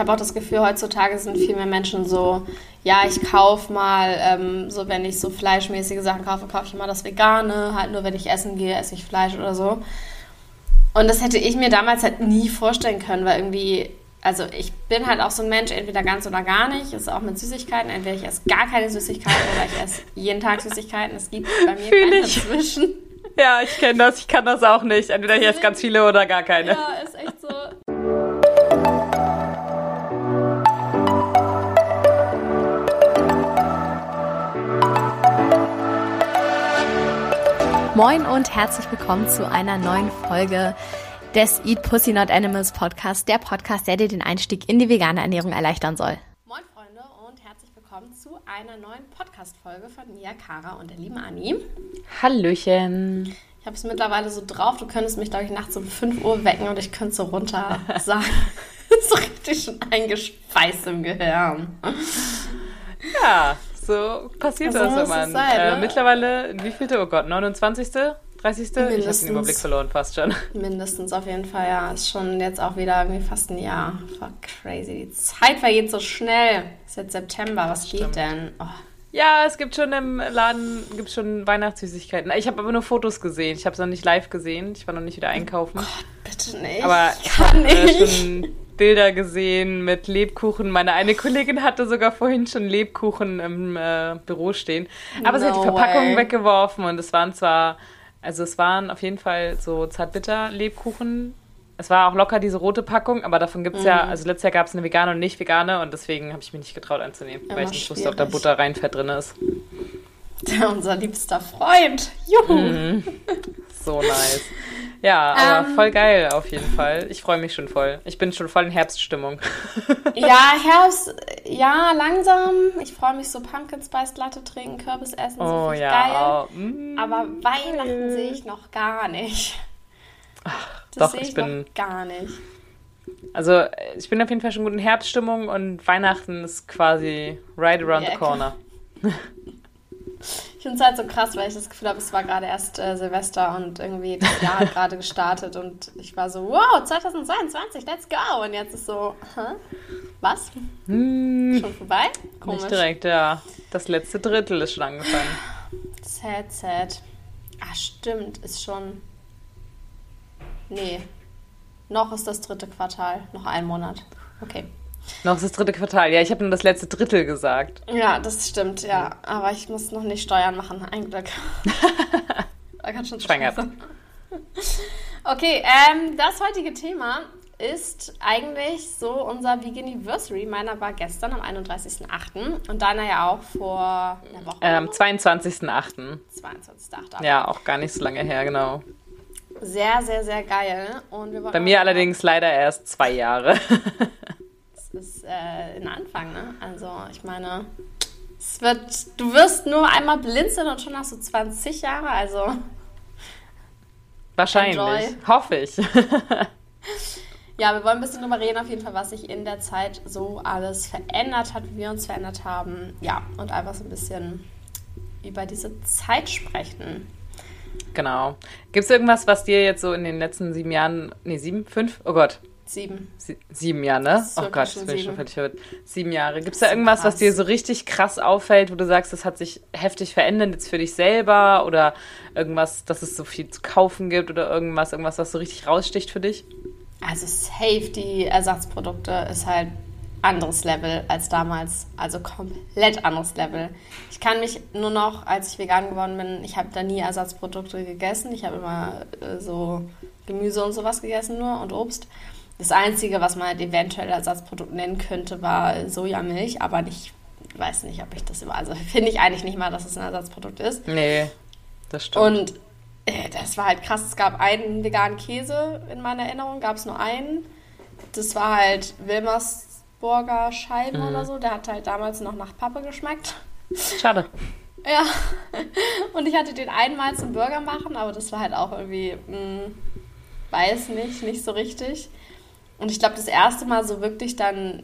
habe auch das Gefühl, heutzutage sind viel mehr Menschen so, ja, ich kaufe mal, ähm, so wenn ich so fleischmäßige Sachen kaufe, kaufe ich mal das Vegane, halt nur wenn ich essen gehe, esse ich Fleisch oder so. Und das hätte ich mir damals halt nie vorstellen können, weil irgendwie, also ich bin halt auch so ein Mensch, entweder ganz oder gar nicht, ist auch mit Süßigkeiten, entweder ich esse gar keine Süßigkeiten oder ich esse jeden Tag Süßigkeiten, es gibt bei mir Fühl keine ich. dazwischen. Ja, ich kenne das, ich kann das auch nicht. Entweder ich esse ganz viele oder gar keine. Ja, ist echt so. Moin und herzlich willkommen zu einer neuen Folge des Eat Pussy Not Animals Podcast, der Podcast, der dir den Einstieg in die vegane Ernährung erleichtern soll. Moin Freunde und herzlich willkommen zu einer neuen Podcast-Folge von mir, Kara und der lieben Anni. Hallöchen. Ich habe es mittlerweile so drauf, du könntest mich, glaube ich, nachts um 5 Uhr wecken und ich könnte so runter sagen. so richtig schon eingespeist im Gehirn. Ja, so passiert So das, wenn man äh, ne? mittlerweile, wie vielte? Oh Gott, 29. 30. Ich habe Mindestens. den Überblick verloren fast schon. Mindestens auf jeden Fall, ja. Ist schon jetzt auch wieder irgendwie fast ein Jahr. Fuck, crazy. Die Zeit vergeht so schnell. Ist jetzt September, was geht Stimmt. denn? Oh, Ja, es gibt schon im Laden gibt schon Weihnachtssüßigkeiten. Ich habe aber nur Fotos gesehen. Ich habe es noch nicht live gesehen. Ich war noch nicht wieder einkaufen. bitte nicht. Aber ich kann äh, nicht. schon Bilder gesehen mit Lebkuchen. Meine eine Kollegin hatte sogar vorhin schon Lebkuchen im äh, Büro stehen. Aber sie hat die No Verpackung way. weggeworfen und es waren zwar, also es waren auf jeden Fall so Zartbitter-Lebkuchen. Es war auch locker diese rote Packung, aber davon gibt es ja, Mhm. also letztes Jahr gab es eine vegane und nicht vegane und deswegen habe ich mich nicht getraut anzunehmen, weil Immer ich nicht wusste, ob da schwierig. Butter rein Fett drin ist. Unser liebster Freund. Juhu. Mhm. So nice. Ja, aber Ähm. voll geil auf jeden Fall. Ich freue mich schon voll. Ich bin schon voll in Herbststimmung. Ja, Herbst, ja, langsam. Ich freue mich so Pumpkin Spice Latte trinken, Kürbis essen, so Oh ich ja. geil. Mm. Aber Weihnachten sehe ich noch gar nicht. Das doch, sehe ich ich, bin- noch gar nicht. Also, ich bin auf jeden Fall schon gut in Herbststimmung und Weihnachten ist quasi right around Ja, the corner. Ich finde es halt so krass, weil ich das Gefühl habe, es war gerade erst äh, Silvester und irgendwie das Jahr hat gerade gestartet und ich war so, wow, 2022, let's go. Und jetzt ist so, hä? Was? Hm, Schon vorbei? Komisch. nicht direkt, ja. Das letzte Drittel ist schon angefangen. Sad, sad. Ah, stimmt, ist schon. Nee. Noch ist das dritte Quartal. Noch ein Monat. Okay. Noch das dritte Quartal. Ja, ich habe nur das letzte Drittel gesagt. Ja, das stimmt, ja. Aber ich muss noch nicht Steuern machen. Ein Glück. da kann schon Schwanger. Okay, ähm, das heutige Thema ist eigentlich so unser Veganiversary. Meiner war gestern am 31.08. und deiner ja auch vor einer Woche. Ähm, oder 22.08. so. 22.08. Ja, auch gar nicht so lange her, genau. Sehr, sehr, sehr geil. Und wir Bei mir allerdings leider erst zwei Jahre. Ist äh, ein Anfang, ne? Also, ich meine, es wird, du wirst nur einmal blinzeln und schon hast du 20 Jahre, also. Wahrscheinlich. Enjoy. Hoffe ich. Ja, wir wollen ein bisschen drüber reden, auf jeden Fall, was sich in der Zeit so alles verändert hat, wie wir uns verändert haben. Ja, und einfach so ein bisschen über diese Zeit sprechen. genau. Gibt es irgendwas, was dir jetzt so in den letzten sieben Jahren, nee, sieben, fünf? Oh Gott, Sieben. Sie sieben Jahre, ne? Oh Gott, jetzt bin ich schon völlig verwirrt. Sieben Jahre. Gibt es Das da irgendwas, was krass. dir so richtig krass auffällt, wo du sagst, das hat sich heftig verändert jetzt für dich selber oder irgendwas, dass es so viel zu kaufen gibt oder irgendwas, irgendwas, was so richtig raussticht für dich? Also safe, die Ersatzprodukte ist halt anderes Level als damals. Also komplett anderes Level. Ich kann mich nur noch, als ich vegan geworden bin, ich habe da nie Ersatzprodukte gegessen. Ich habe immer äh, so Gemüse und sowas gegessen nur und Obst. Das Einzige, was man halt eventuell Ersatzprodukt nennen könnte, war Sojamilch, aber nicht, weiß nicht, ob ich das immer, also finde ich eigentlich nicht mal, dass es ein Ersatzprodukt ist. Nee, das stimmt. Und äh, das war halt krass. Es gab einen veganen Käse in meiner Erinnerung, gab es nur einen. Das war halt Wilmersburger Scheiben oder so. Der hat halt damals noch nach Pappe geschmeckt. Schade. Ja. Und ich hatte den einmal zum Burger machen, aber das war halt auch irgendwie, mh, weiß nicht, nicht so richtig. Und ich glaube, das erste Mal so wirklich dann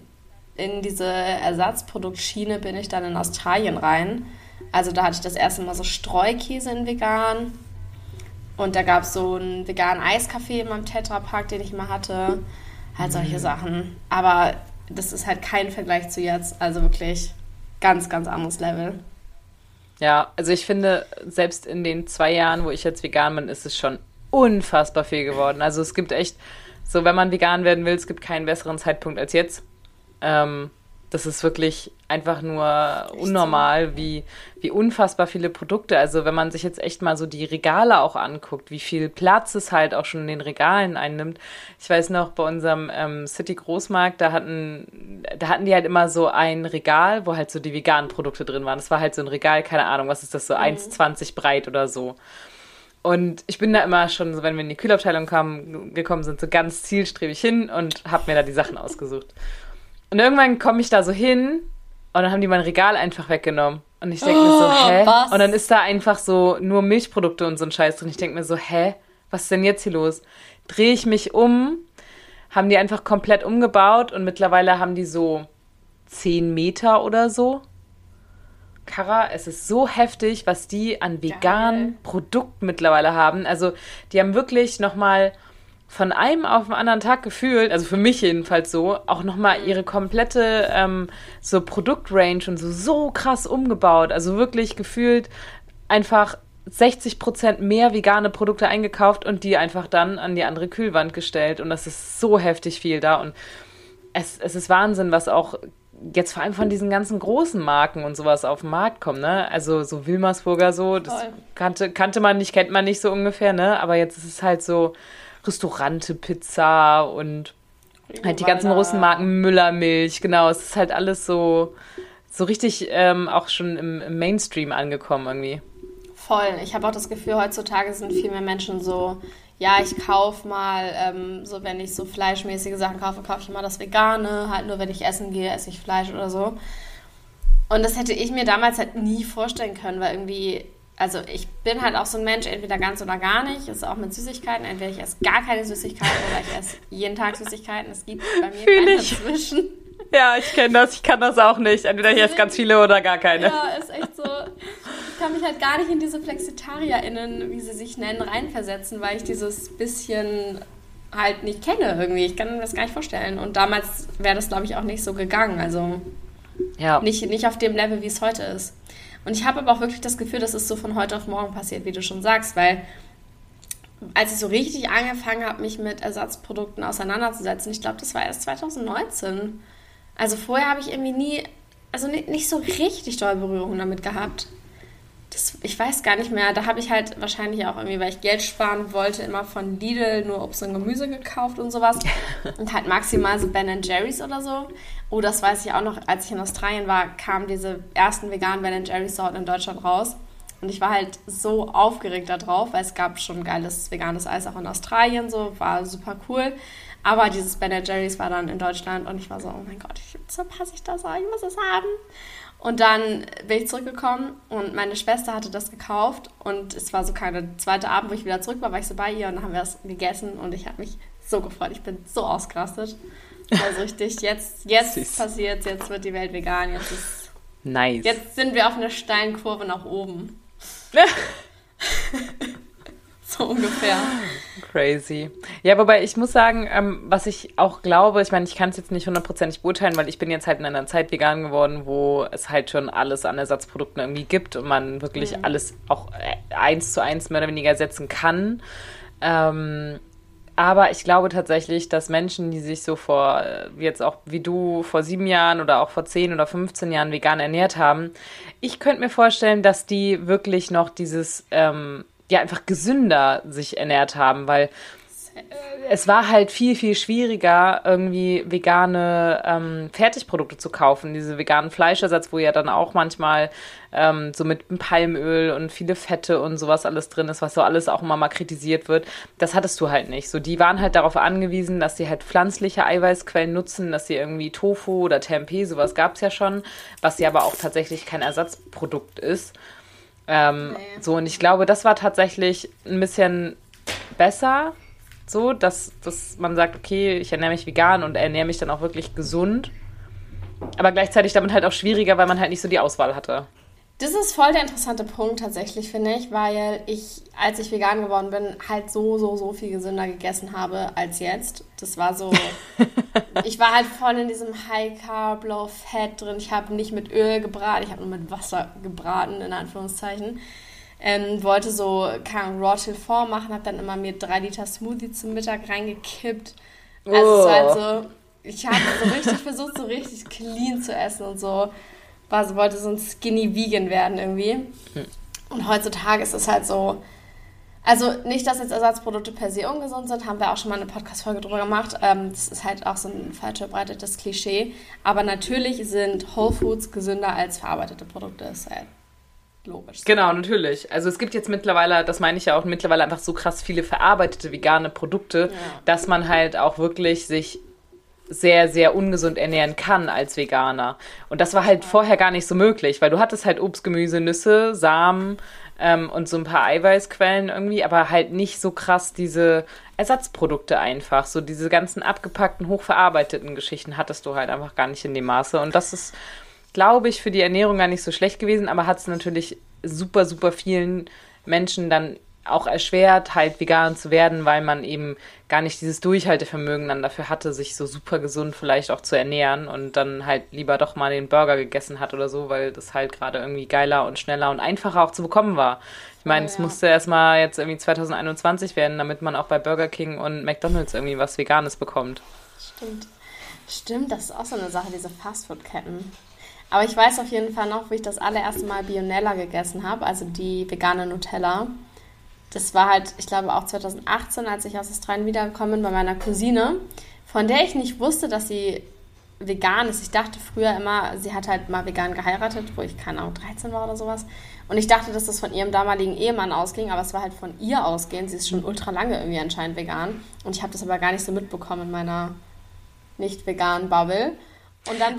in diese Ersatzproduktschiene bin ich dann in Australien rein. Also da hatte ich das erste Mal so Streukäse in vegan. Und da gab es so einen veganen Eiskaffee in meinem Tetrapack, den ich mal hatte. Halt solche Sachen. Aber das ist halt kein Vergleich zu jetzt. Also wirklich ganz, ganz anderes Level. Ja, also ich finde, selbst in den zwei Jahren, wo ich jetzt vegan bin, ist es schon unfassbar viel geworden. Also es gibt echt, so wenn man vegan werden will, es gibt keinen besseren Zeitpunkt als jetzt. Ähm, das ist wirklich einfach nur unnormal, wie, wie unfassbar viele Produkte. Also wenn man sich jetzt echt mal so die Regale auch anguckt, wie viel Platz es halt auch schon in den Regalen einnimmt. Ich weiß noch, bei unserem ähm, City Großmarkt, da hatten, da hatten die halt immer so ein Regal, wo halt so die veganen Produkte drin waren. Das war halt so ein Regal, keine Ahnung, was ist das, so mhm. 1,20 breit oder so. Und ich bin da immer schon, so wenn wir in die Kühlabteilung kamen, gekommen sind, so ganz zielstrebig hin und habe mir da die Sachen ausgesucht. Und irgendwann komme ich da so hin und dann haben die mein Regal einfach weggenommen. Und ich denke oh, mir so, oh, hä? Was? Und dann ist da einfach so nur Milchprodukte und so ein Scheiß drin. Ich denke mir so, hä? Was ist denn jetzt hier los? Drehe ich mich um, haben die einfach komplett umgebaut und mittlerweile haben die so 10 Meter oder so. Kara, es ist so heftig, was die an veganen Produkten mittlerweile haben. Also, die haben wirklich nochmal von einem auf den anderen Tag gefühlt, also für mich jedenfalls so, auch nochmal ihre komplette ähm, so Produktrange und so, so krass umgebaut. Also wirklich gefühlt einfach 60 Prozent mehr vegane Produkte eingekauft und die einfach dann an die andere Kühlwand gestellt. Und das ist so heftig viel da. Und es, es ist Wahnsinn, was auch jetzt vor allem von diesen ganzen großen Marken und sowas auf den Markt kommt, ne? Also so Wilmersburger so, das kannte, kannte man nicht, kennt man nicht so ungefähr, ne? Aber jetzt ist es halt so, Restaurante Pizza und halt die ganzen Russenmarken Müllermilch, genau. Es ist halt alles so, so richtig ähm, auch schon im, im, Mainstream angekommen irgendwie. Voll. Ich habe auch das Gefühl, heutzutage sind viel mehr Menschen so, ja, ich kaufe mal, ähm, so wenn ich so fleischmäßige Sachen kaufe, kaufe ich immer das Vegane, halt nur wenn ich essen gehe, esse ich Fleisch oder so. Und das hätte ich mir damals halt nie vorstellen können, weil irgendwie also ich bin halt auch so ein Mensch, entweder ganz oder gar nicht. Ist auch mit Süßigkeiten. Entweder ich esse gar keine Süßigkeiten oder ich esse jeden Tag Süßigkeiten. Es gibt bei mir Fühl keine dazwischen. Ja, ich kenne das. Ich kann das auch nicht. Entweder ich esse ganz viele oder gar keine. Ja, ist echt so. Ich kann mich halt gar nicht in diese FlexitarierInnen, wie sie sich nennen, reinversetzen, weil ich dieses bisschen halt nicht kenne irgendwie. Ich kann mir das gar nicht vorstellen. Und damals wäre das, glaube ich, auch nicht so gegangen. Also ja. nicht, nicht auf dem Level, wie es heute ist. Und ich habe aber auch wirklich das Gefühl, dass es so von heute auf morgen passiert, wie du schon sagst, weil als ich so richtig angefangen habe, mich mit Ersatzprodukten auseinanderzusetzen, ich glaube, das war erst 2019. Also vorher habe ich irgendwie nie, also nicht so richtig doll Berührung damit gehabt das, ich weiß gar nicht mehr, da habe ich halt wahrscheinlich auch irgendwie, weil ich Geld sparen wollte, immer von Lidl nur Obst und Gemüse gekauft und sowas. und halt maximal so Ben Jerry's oder so. Oh, das weiß ich auch noch, als ich in Australien war, kamen diese ersten veganen Ben Jerry's Sorten in Deutschland raus. Und ich war halt so aufgeregt darauf, weil es gab schon geiles veganes Eis auch in Australien, so war super cool. Aber dieses Ben Jerry's war dann in Deutschland und ich war so, oh mein Gott, ich, so passe ich das an, ich muss es haben. Und dann bin ich zurückgekommen und meine Schwester hatte das gekauft und es war so keine zweite Abend, wo ich wieder zurück war, war ich so bei ihr und dann haben wir es gegessen und ich habe mich so gefreut. Ich bin so ausgerastet. Also richtig, jetzt, jetzt passiert jetzt wird die Welt vegan, jetzt ist. Nice. Jetzt sind wir auf einer steilen Kurve nach oben. so ungefähr. Crazy. Ja, wobei ich muss sagen, ähm, was ich auch glaube, ich meine, ich kann es jetzt nicht hundertprozentig beurteilen, weil ich bin jetzt halt in einer Zeit vegan geworden, wo es halt schon alles an Ersatzprodukten irgendwie gibt und man wirklich mhm. alles auch äh, eins zu eins mehr oder weniger ersetzen kann. Ähm, aber ich glaube tatsächlich, dass Menschen, die sich so vor, äh, jetzt auch wie du, vor sieben Jahren oder auch vor zehn oder 15 Jahren vegan ernährt haben, ich könnte mir vorstellen, dass die wirklich noch dieses ähm, ja einfach gesünder sich ernährt haben, weil es war halt viel, viel schwieriger, irgendwie vegane ähm, Fertigprodukte zu kaufen. Diese veganen Fleischersatz, wo ja dann auch manchmal ähm, so mit Palmöl und viele Fette und sowas alles drin ist, was so alles auch immer mal kritisiert wird. Das hattest du halt nicht. So, die waren halt darauf angewiesen, dass sie halt pflanzliche Eiweißquellen nutzen, dass sie irgendwie Tofu oder Tempeh, sowas gab es ja schon, was ja aber auch tatsächlich kein Ersatzprodukt ist. Ähm, nee. So, und ich glaube, das war tatsächlich ein bisschen besser, so, dass, dass man sagt, okay, ich ernähre mich vegan und ernähre mich dann auch wirklich gesund. Aber gleichzeitig damit halt auch schwieriger, weil man halt nicht so die Auswahl hatte. Das ist voll der interessante Punkt tatsächlich, finde ich, weil ich, als ich vegan geworden bin, halt so, so, so viel gesünder gegessen habe als jetzt. Das war so, ich war halt voll in diesem High Carb, Low Fat drin. Ich habe nicht mit Öl gebraten, ich habe nur mit Wasser gebraten, in Anführungszeichen. Ähm, wollte so, keine Raw Till 4 machen, habe dann immer mir drei Liter Smoothie zum Mittag reingekippt. Also oh. es war halt so, ich habe so richtig versucht, so richtig clean zu essen und so war, wollte so ein Skinny Vegan werden irgendwie. Hm. Und heutzutage ist es halt so, also nicht, dass jetzt Ersatzprodukte per se ungesund sind, haben wir auch schon mal eine Podcast-Folge drüber gemacht. Ähm, das ist halt auch so ein falsch verbreitetes Klischee. Aber natürlich sind Whole Foods gesünder als verarbeitete Produkte. Das ist halt logisch. Genau, natürlich. Also es gibt jetzt mittlerweile, das meine ich ja auch, mittlerweile einfach so krass viele verarbeitete vegane Produkte, ja. dass man halt auch wirklich sich sehr, sehr ungesund ernähren kann als Veganer. Und das war halt vorher gar nicht so möglich, weil du hattest halt Obst, Gemüse, Nüsse, Samen ähm, und so ein paar Eiweißquellen irgendwie, aber halt nicht so krass diese Ersatzprodukte einfach. So diese ganzen abgepackten, hochverarbeiteten Geschichten hattest du halt einfach gar nicht in dem Maße. Und das ist, glaube ich, für die Ernährung gar nicht so schlecht gewesen, aber hat es natürlich super, super vielen Menschen dann auch erschwert, halt vegan zu werden, weil man eben gar nicht dieses Durchhaltevermögen dann dafür hatte, sich so super gesund vielleicht auch zu ernähren und dann halt lieber doch mal den Burger gegessen hat oder so, weil das halt gerade irgendwie geiler und schneller und einfacher auch zu bekommen war. Ich meine, oh, es musste erstmal jetzt irgendwie 2021 werden, damit man auch bei Burger King und McDonalds irgendwie was Veganes bekommt. Stimmt. Stimmt, das ist auch so eine Sache, diese Fastfood-Ketten. Aber ich weiß auf jeden Fall noch, wie ich das allererste Mal Bionella gegessen habe, also die vegane Nutella das war halt, ich glaube, auch 2018, als ich aus Australien wiedergekommen bin, bei meiner Cousine, von der ich nicht wusste, dass sie vegan ist. Ich dachte früher immer, sie hat halt mal vegan geheiratet, wo ich keine Ahnung, 13 war oder sowas. Und ich dachte, dass das von ihrem damaligen Ehemann ausging, aber es war halt von ihr ausgehend. Sie ist schon ultra lange irgendwie anscheinend vegan. Und ich habe das aber gar nicht so mitbekommen in meiner nicht veganen Bubble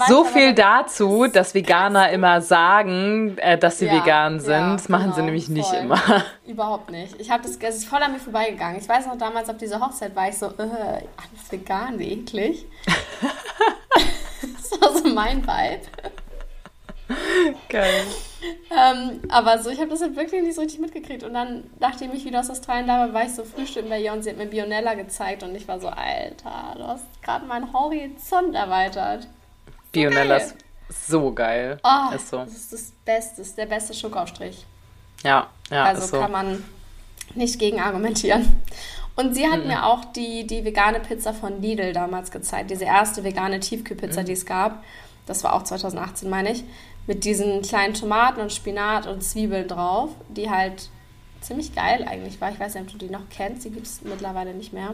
so viel dazu, dass Veganer immer sagen, äh, dass sie ja, vegan sind. Ja, das machen genau, sie nämlich nicht voll. immer. Überhaupt nicht. Ich habe das, es ist voll an mir vorbeigegangen. Ich weiß noch damals auf dieser Hochzeit war ich so, äh, alles vegan, wie eklig. das war so mein Vibe. Geil. ähm, aber so, ich habe das halt wirklich nicht so richtig mitgekriegt. Und dann, nachdem ich wieder aus Australien da war, war ich so frühstücken bei ihr und sie hat mir Bionella gezeigt und ich war so, Alter, du hast gerade meinen Horizont erweitert. Bionellas so geil. Oh, ist so. Das ist das Beste, das ist der beste Schokoaufstrich. Ja, ja. Also so. kann man nicht gegen argumentieren. Und sie hat mhm. mir auch die, die vegane Pizza von Lidl damals gezeigt. Diese erste vegane Tiefkühlpizza, mhm. die es gab. Das war auch 2018, meine ich. Mit diesen kleinen Tomaten und Spinat und Zwiebeln drauf, die halt ziemlich geil eigentlich war. Ich weiß nicht, ob du die noch kennst. Die gibt es mittlerweile nicht mehr.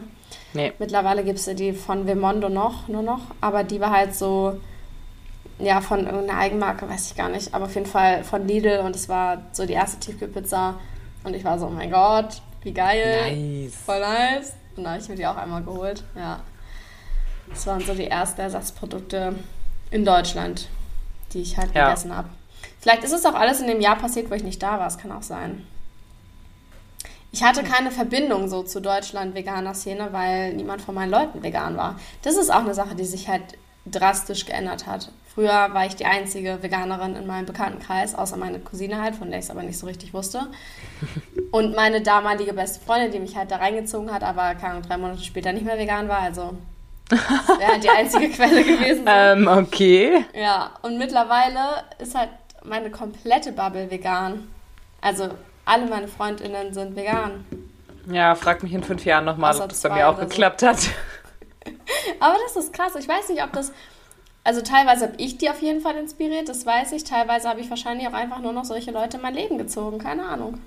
Nee. Mittlerweile gibt es die von Vimondo noch, nur noch. Aber die war halt so ja, von irgendeiner Eigenmarke, weiß ich gar nicht, aber auf jeden Fall von Lidl und es war so die erste Tiefkühlpizza und ich war so, oh mein Gott, wie geil, nice. voll nice. Und da habe ich mir die auch einmal geholt, ja. Das waren so die ersten Ersatzprodukte in Deutschland, die ich halt ja. gegessen habe. Vielleicht ist es auch alles in dem Jahr passiert, wo ich nicht da war, es kann auch sein. Ich hatte keine Verbindung so zu Deutschland veganer Szene, weil niemand von meinen Leuten vegan war. Das ist auch eine Sache, die sich halt drastisch geändert hat. Früher war ich die einzige Veganerin in meinem Bekanntenkreis, außer meine Cousine halt, von der ich es aber nicht so richtig wusste. Und meine damalige beste Freundin, die mich halt da reingezogen hat, aber keine drei Monate später nicht mehr vegan war, also wäre halt die einzige Quelle gewesen. Ähm, okay. Ja, und mittlerweile ist halt meine komplette Bubble vegan. Also alle meine Freundinnen sind vegan. Ja, frag mich in fünf Jahren nochmal, ob das bei mir auch geklappt so. hat. Aber das ist krass. Ich weiß nicht, ob das. Also teilweise habe ich die auf jeden Fall inspiriert, das weiß ich. Teilweise habe ich wahrscheinlich auch einfach nur noch solche Leute in mein Leben gezogen. Keine Ahnung.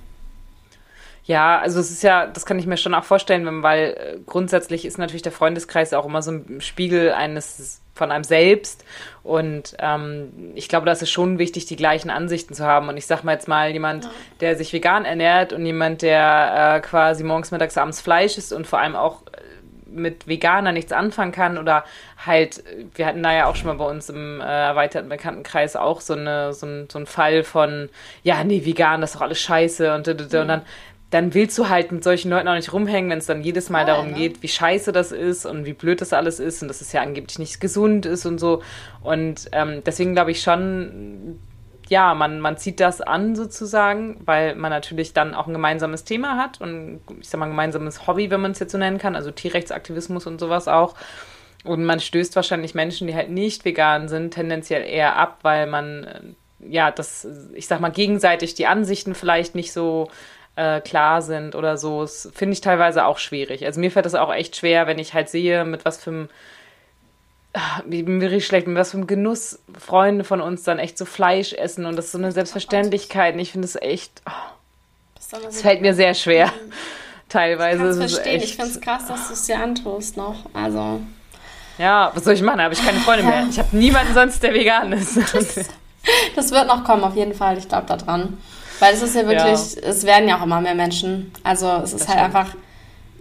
Ja, also es ist ja, das kann ich mir schon auch vorstellen, weil äh, grundsätzlich ist natürlich der Freundeskreis auch immer so ein Spiegel eines von einem selbst. Und ähm, ich glaube, da ist es schon wichtig, die gleichen Ansichten zu haben. Und ich sag mal jetzt mal, jemand, ja. der sich vegan ernährt und jemand, der äh, quasi morgens, mittags, abends Fleisch isst und vor allem auch mit Veganer nichts anfangen kann oder halt, wir hatten da ja auch schon mal bei uns im äh, erweiterten Bekanntenkreis auch so, eine, so, ein, so ein Fall von, ja, nee, vegan, das ist doch alles scheiße und, und, und dann dann willst du halt mit solchen Leuten auch nicht rumhängen, wenn es dann jedes Mal oh, darum ne? geht, wie scheiße das ist und wie blöd das alles ist und dass es ja angeblich nicht gesund ist und so. Und ähm, deswegen glaube ich schon, ja, man, man zieht das an sozusagen, weil man natürlich dann auch ein gemeinsames Thema hat und ich sag mal ein gemeinsames Hobby, wenn man es jetzt so nennen kann, also Tierrechtsaktivismus und sowas auch. Und man stößt wahrscheinlich Menschen, die halt nicht vegan sind, tendenziell eher ab, weil man, äh, ja, das, ich sag mal, gegenseitig die Ansichten vielleicht nicht so äh, klar sind oder so. Das finde ich teilweise auch schwierig. Also mir fällt das auch echt schwer, wenn ich halt sehe, mit was für einem wie richtig schlecht, was für einem Genuss Freunde von uns dann echt so Fleisch essen und das ist so eine Selbstverständlichkeit. Und ich finde es echt, oh, das fällt mir sehr schwer. Teilweise. Ich kann verstehen. Ich finde es krass, dass du es dir antust noch. Also. Ja, was soll ich machen? Da habe ich keine Freunde mehr. Ich habe niemanden sonst, der vegan ist. das wird noch kommen, auf jeden Fall. Ich glaube da dran. Weil es ist ja wirklich, ja. es werden ja auch immer mehr Menschen. Also es ist das halt stimmt. einfach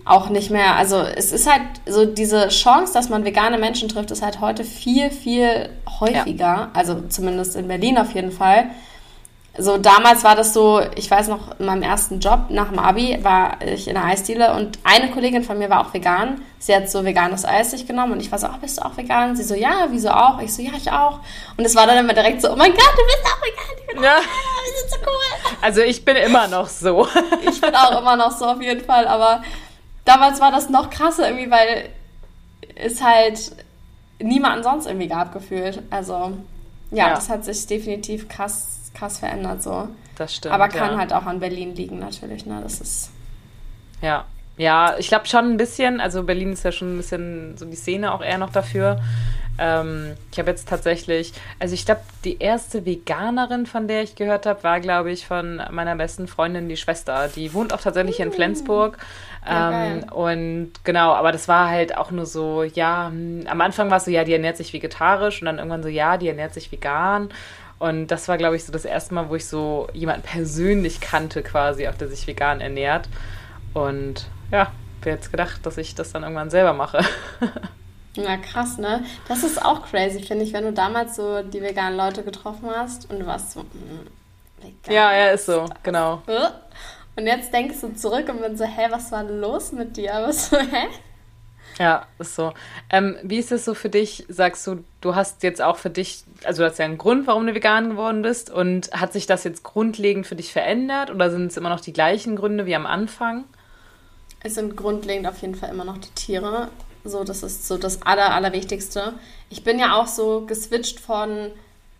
auch nicht mehr, also es ist halt so diese Chance, dass man vegane Menschen trifft, ist halt heute viel, viel häufiger. Ja. Also zumindest in Berlin auf jeden Fall so damals war das so, ich weiß noch, in meinem ersten Job nach dem Abi war ich in der Eisdiele und eine Kollegin von mir war auch vegan. Sie hat so veganes Eis sich genommen und ich war so, oh, bist du auch vegan? Sie so, ja, wieso auch? Ich so, ja, ich auch. Und es war dann immer direkt so, oh mein Gott, du bist auch vegan. Ich bin ja. auch wir sind so cool. Also ich bin immer noch so. ich bin auch immer noch so auf jeden Fall, aber damals war das noch krasser irgendwie, weil es halt niemanden sonst irgendwie gab gefühlt. Also ja, ja. das hat sich definitiv krass krass verändert so. Das stimmt. Aber kann ja. halt auch an Berlin liegen natürlich, ne? Das ist. Ja. Ja, ich glaube schon ein bisschen. Also Berlin ist ja schon ein bisschen so die Szene auch eher noch dafür. Ähm, ich habe jetzt tatsächlich, also ich glaube, die erste Veganerin, von der ich gehört habe, war, glaube ich, von meiner besten Freundin, die Schwester. Die wohnt auch tatsächlich in mm. Flensburg. Ja, ähm, und genau, aber das war halt auch nur so, ja, hm, am Anfang war es so, ja, die ernährt sich vegetarisch und dann irgendwann so, ja, die ernährt sich vegan. Und das war, glaube ich, so das erste Mal, wo ich so jemanden persönlich kannte, quasi, auch der sich vegan ernährt. Und ja, wer jetzt gedacht, dass ich das dann irgendwann selber mache. Na krass, ne? Das ist auch crazy, finde ich, wenn du damals so die veganen Leute getroffen hast und du warst so, mm, vegan. Ja, ja, ist so, genau. Und jetzt denkst du zurück und bin so, hä, was war los mit dir? Aber so, hä? Ja, ist so. Ähm, wie ist es so für dich? Sagst du, du hast jetzt auch für dich, also du hast ja einen Grund, warum du vegan geworden bist. Und hat sich das jetzt grundlegend für dich verändert oder sind es immer noch die gleichen Gründe wie am Anfang? Es sind grundlegend auf jeden Fall immer noch die Tiere. So, das ist so das Aller, Allerwichtigste. Ich bin ja auch so geswitcht von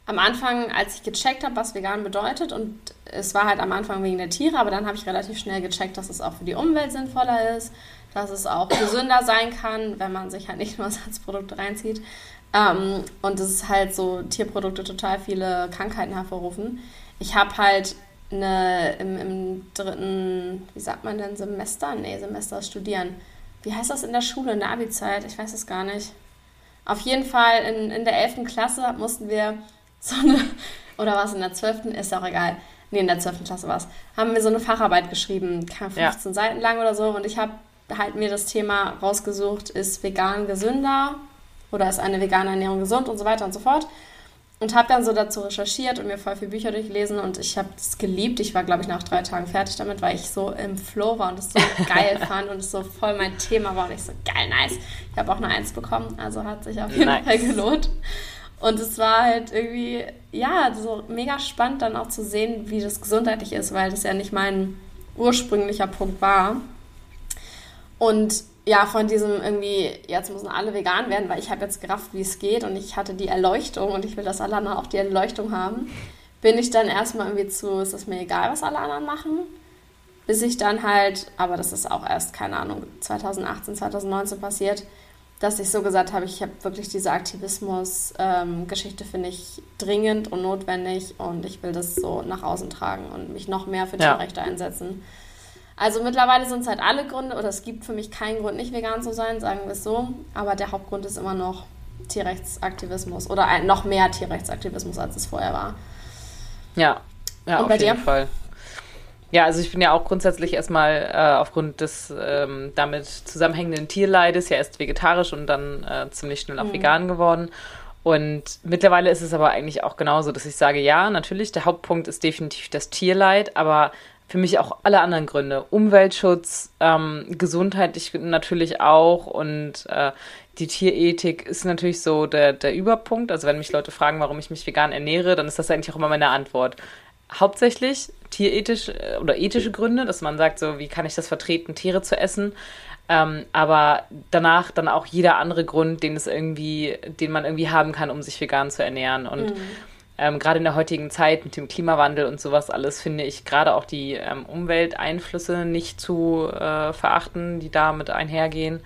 am Anfang, als ich gecheckt habe, was vegan bedeutet. Und es war halt am Anfang wegen der Tiere, aber dann habe ich relativ schnell gecheckt, dass es auch für die Umwelt sinnvoller ist dass es auch gesünder sein kann, wenn man sich halt nicht nur Ersatzprodukte reinzieht. Ähm, und es halt so Tierprodukte total viele Krankheiten hervorrufen. Ich habe halt eine, im, im, dritten, wie sagt man denn, Semester? Nee, Semester studieren. Wie heißt das in der Schule, in der Abi-Zeit? Ich weiß es gar nicht. Auf jeden Fall in, in der 11. Klasse mussten wir so eine, oder was in der 12. ist auch egal. Nee, in der 12. Klasse war es. Haben wir so eine Facharbeit geschrieben, 15 ja. Seiten lang oder so. Und ich habe halt mir das Thema rausgesucht, ist vegan gesünder oder ist eine vegane Ernährung gesund und so weiter und so fort. Und habe dann so dazu recherchiert und mir voll viele Bücher durchgelesen und ich habe es geliebt. Ich war, glaube ich, nach drei Tagen fertig damit, weil ich so im Flow war und es so geil fand und es so voll mein Thema war und ich so geil, nice. Ich habe auch eine Eins bekommen, also hat sich auf jeden nice. Fall gelohnt. Und es war halt irgendwie, ja, so mega spannend dann auch zu sehen, wie das gesundheitlich ist, weil das ja nicht mein ursprünglicher Punkt war. Und ja, von diesem irgendwie, jetzt müssen alle vegan werden, weil ich habe jetzt gerafft, wie es geht und ich hatte die Erleuchtung und ich will, dass alle anderen auch die Erleuchtung haben, bin ich dann erstmal irgendwie zu, ist es mir egal, was alle anderen machen, bis ich dann halt, aber das ist auch erst, keine Ahnung, 2018, 2019 passiert, dass ich so gesagt habe, ich habe wirklich diese Aktivismus-Geschichte, ähm, finde ich dringend und notwendig und ich will das so nach außen tragen und mich noch mehr für Tierrechte ja. einsetzen. Also mittlerweile sind es halt alle Gründe, oder es gibt für mich keinen Grund, nicht vegan zu sein, sagen wir es so. Aber der Hauptgrund ist immer noch Tierrechtsaktivismus oder ein, noch mehr Tierrechtsaktivismus, als es vorher war. Ja, ja auf jeden dir? Fall. Ja, also ich bin ja auch grundsätzlich erstmal äh, aufgrund des ähm, damit zusammenhängenden Tierleides ja erst vegetarisch und dann äh, ziemlich schnell auch mhm. vegan geworden. Und mittlerweile ist es aber eigentlich auch genauso, dass ich sage, ja, natürlich, der Hauptpunkt ist definitiv das Tierleid, aber für mich auch alle anderen Gründe. Umweltschutz, ähm, gesundheitlich natürlich auch und äh, die Tierethik ist natürlich so der, der Überpunkt. Also wenn mich Leute fragen, warum ich mich vegan ernähre, dann ist das eigentlich auch immer meine Antwort. Hauptsächlich tierethisch äh, oder ethische Gründe, dass man sagt, so wie kann ich das vertreten, Tiere zu essen. Ähm, aber danach dann auch jeder andere Grund, den es irgendwie, den man irgendwie haben kann, um sich vegan zu ernähren. Und mhm. Ähm, gerade in der heutigen Zeit mit dem Klimawandel und sowas alles finde ich gerade auch die ähm, Umwelteinflüsse nicht zu äh, verachten, die damit einhergehen,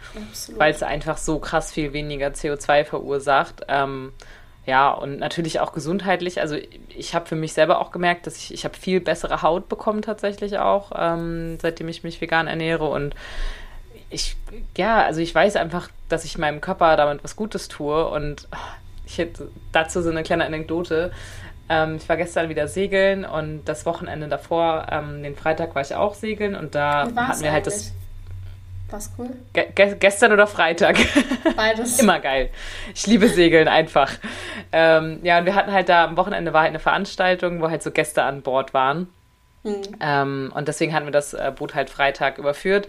weil es einfach so krass viel weniger CO2 verursacht. Ähm, ja, und natürlich auch gesundheitlich. Also ich habe für mich selber auch gemerkt, dass ich, ich habe viel bessere Haut bekommen tatsächlich auch, ähm, seitdem ich mich vegan ernähre. Und ich, ja, also ich weiß einfach, dass ich meinem Körper damit was Gutes tue. Und ich hätte dazu so eine kleine Anekdote. Ähm, ich war gestern wieder segeln und das Wochenende davor, ähm, den Freitag war ich auch segeln und da hatten wir halt das. Was cool? Ge gestern oder Freitag? Beides. Immer geil. Ich liebe Segeln einfach. Ähm, ja, und wir hatten halt da am Wochenende war halt eine Veranstaltung, wo halt so Gäste an Bord waren. Mhm. Und deswegen hatten wir das äh, Boot halt Freitag überführt.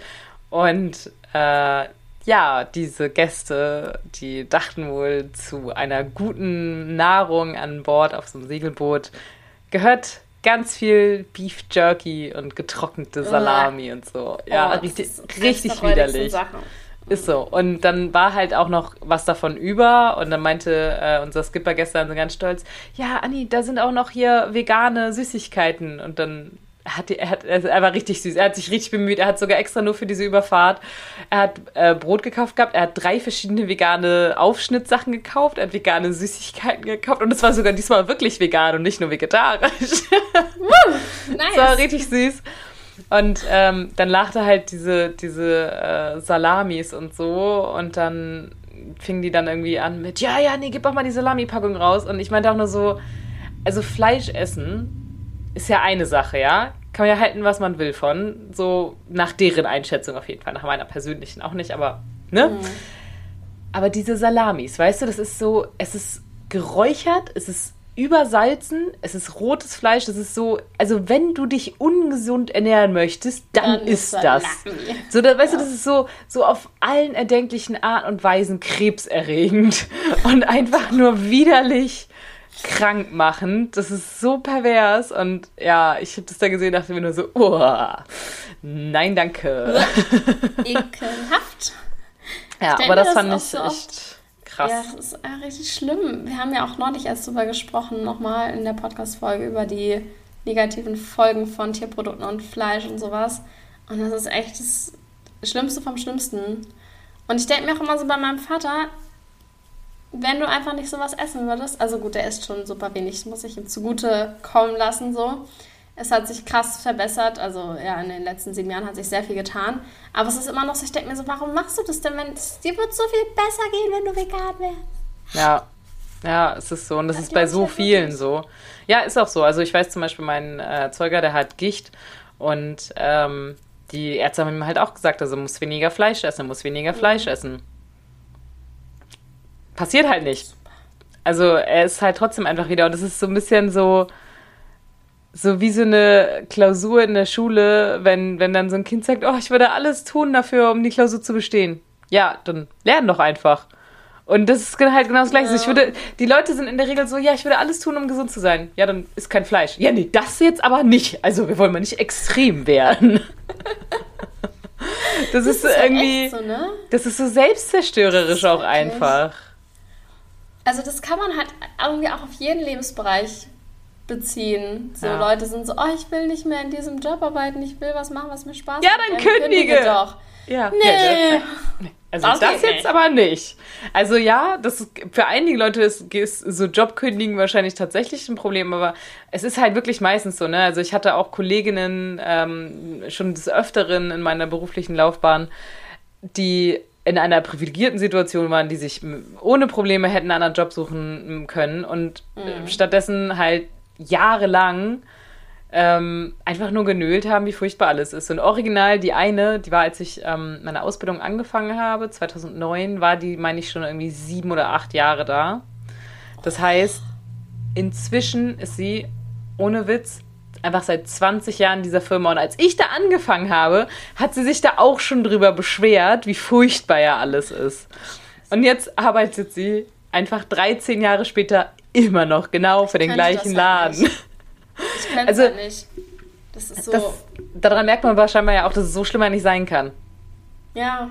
Und äh, ja, diese Gäste, die dachten wohl zu einer guten Nahrung an Bord auf so einem Segelboot, gehört ganz viel Beef Jerky und getrocknete Salami oh. und so. Ja, oh, richtig, richtig widerlich. Ist so. Und dann war halt auch noch was davon über. Und dann meinte äh, unser Skipper gestern so ganz stolz: Ja, Anni, da sind auch noch hier vegane Süßigkeiten. Und dann er, hat, er, hat, er war richtig süß. Er hat sich richtig bemüht. Er hat sogar extra nur für diese Überfahrt. Er hat äh, Brot gekauft gehabt. Er hat drei verschiedene vegane Aufschnittsachen gekauft. Er hat vegane Süßigkeiten gekauft. Und es war sogar diesmal wirklich vegan und nicht nur vegetarisch. Woo, nice. Das war richtig süß. Und ähm, dann lachte halt diese, diese äh, Salamis und so. Und dann fing die dann irgendwie an mit, ja, ja, nee, gib doch mal die Salami-Packung raus. Und ich meinte auch nur so, also Fleisch essen ist ja eine Sache, ja. Kann man ja halten, was man will von. So nach deren Einschätzung auf jeden Fall. Nach meiner persönlichen auch nicht, aber, ne? Mhm. Aber diese Salamis, weißt du, das ist so, es ist geräuchert, es ist übersalzen, es ist rotes Fleisch, das ist so, also wenn du dich ungesund ernähren möchtest, dann, dann ist das. So, da, weißt ja. du, das ist so, so auf allen erdenklichen Arten und Weisen krebserregend und einfach nur widerlich krank machen. Das ist so pervers. Und ja, ich habe das da gesehen, dachte mir nur so, oh, nein, danke. Ekelhaft. Ja, aber das, das fand ich so echt krass. Ja, das ist richtig schlimm. Wir haben ja auch neulich erst darüber gesprochen, nochmal in der Podcast-Folge über die negativen Folgen von Tierprodukten und Fleisch und sowas. Und das ist echt das Schlimmste vom Schlimmsten. Und ich denke mir auch immer so bei meinem Vater, wenn du einfach nicht sowas essen würdest, also gut, der isst schon super wenig, muss ich ihm zugute kommen lassen, so. Es hat sich krass verbessert, also ja, in den letzten sieben Jahren hat sich sehr viel getan. Aber es ist immer noch so, ich denke mir so, warum machst du das denn, wenn es dir wird so viel besser gehen, wenn du vegan wärst? Ja, ja, es ist so und das, das ist bei so vielen so. Ja, ist auch so. Also ich weiß zum Beispiel, mein äh, Zeuger, der hat Gicht und ähm, die Ärzte haben ihm halt auch gesagt, also muss weniger Fleisch essen, muss weniger Fleisch mhm. essen passiert halt nicht. Also er ist halt trotzdem einfach wieder und es ist so ein bisschen so so wie so eine Klausur in der Schule, wenn, wenn dann so ein Kind sagt, oh, ich würde alles tun dafür, um die Klausur zu bestehen. Ja, dann lern doch einfach. Und das ist halt genau das Gleiche. Ja. Ich würde, die Leute sind in der Regel so, ja, ich würde alles tun, um gesund zu sein. Ja, dann ist kein Fleisch. Ja, nee, das jetzt aber nicht. Also, wir wollen mal nicht extrem werden. Das, das ist, ist irgendwie, so, ne? das ist so selbstzerstörerisch auch einfach also das kann man halt irgendwie auch auf jeden Lebensbereich beziehen. So ja. Leute sind so, oh, ich will nicht mehr in diesem Job arbeiten, ich will was machen, was mir Spaß macht. Ja, dann ja, kündige. kündige doch. Ja. Nee. nee. Also das, das jetzt nicht. aber nicht. Also ja, das ist, für einige Leute ist, ist so Jobkündigen wahrscheinlich tatsächlich ein Problem, aber es ist halt wirklich meistens so, ne? Also ich hatte auch Kolleginnen ähm, schon des Öfteren in meiner beruflichen Laufbahn, die in einer privilegierten Situation waren, die sich ohne Probleme hätten einen anderen Job suchen können und mhm. stattdessen halt jahrelang ähm, einfach nur genölt haben, wie furchtbar alles ist. Und original, die eine, die war, als ich ähm, meine Ausbildung angefangen habe, 2009, war die, meine ich, schon irgendwie sieben oder acht Jahre da. Das heißt, inzwischen ist sie ohne Witz einfach seit 20 Jahren in dieser Firma. Und als ich da angefangen habe, hat sie sich da auch schon drüber beschwert, wie furchtbar ja alles ist. Und jetzt arbeitet sie einfach 13 Jahre später immer noch genau für den gleichen Laden. Halt ich kenne also, nicht. Das ist so. Das, daran merkt man wahrscheinlich ja auch, dass es so schlimmer nicht sein kann. Ja.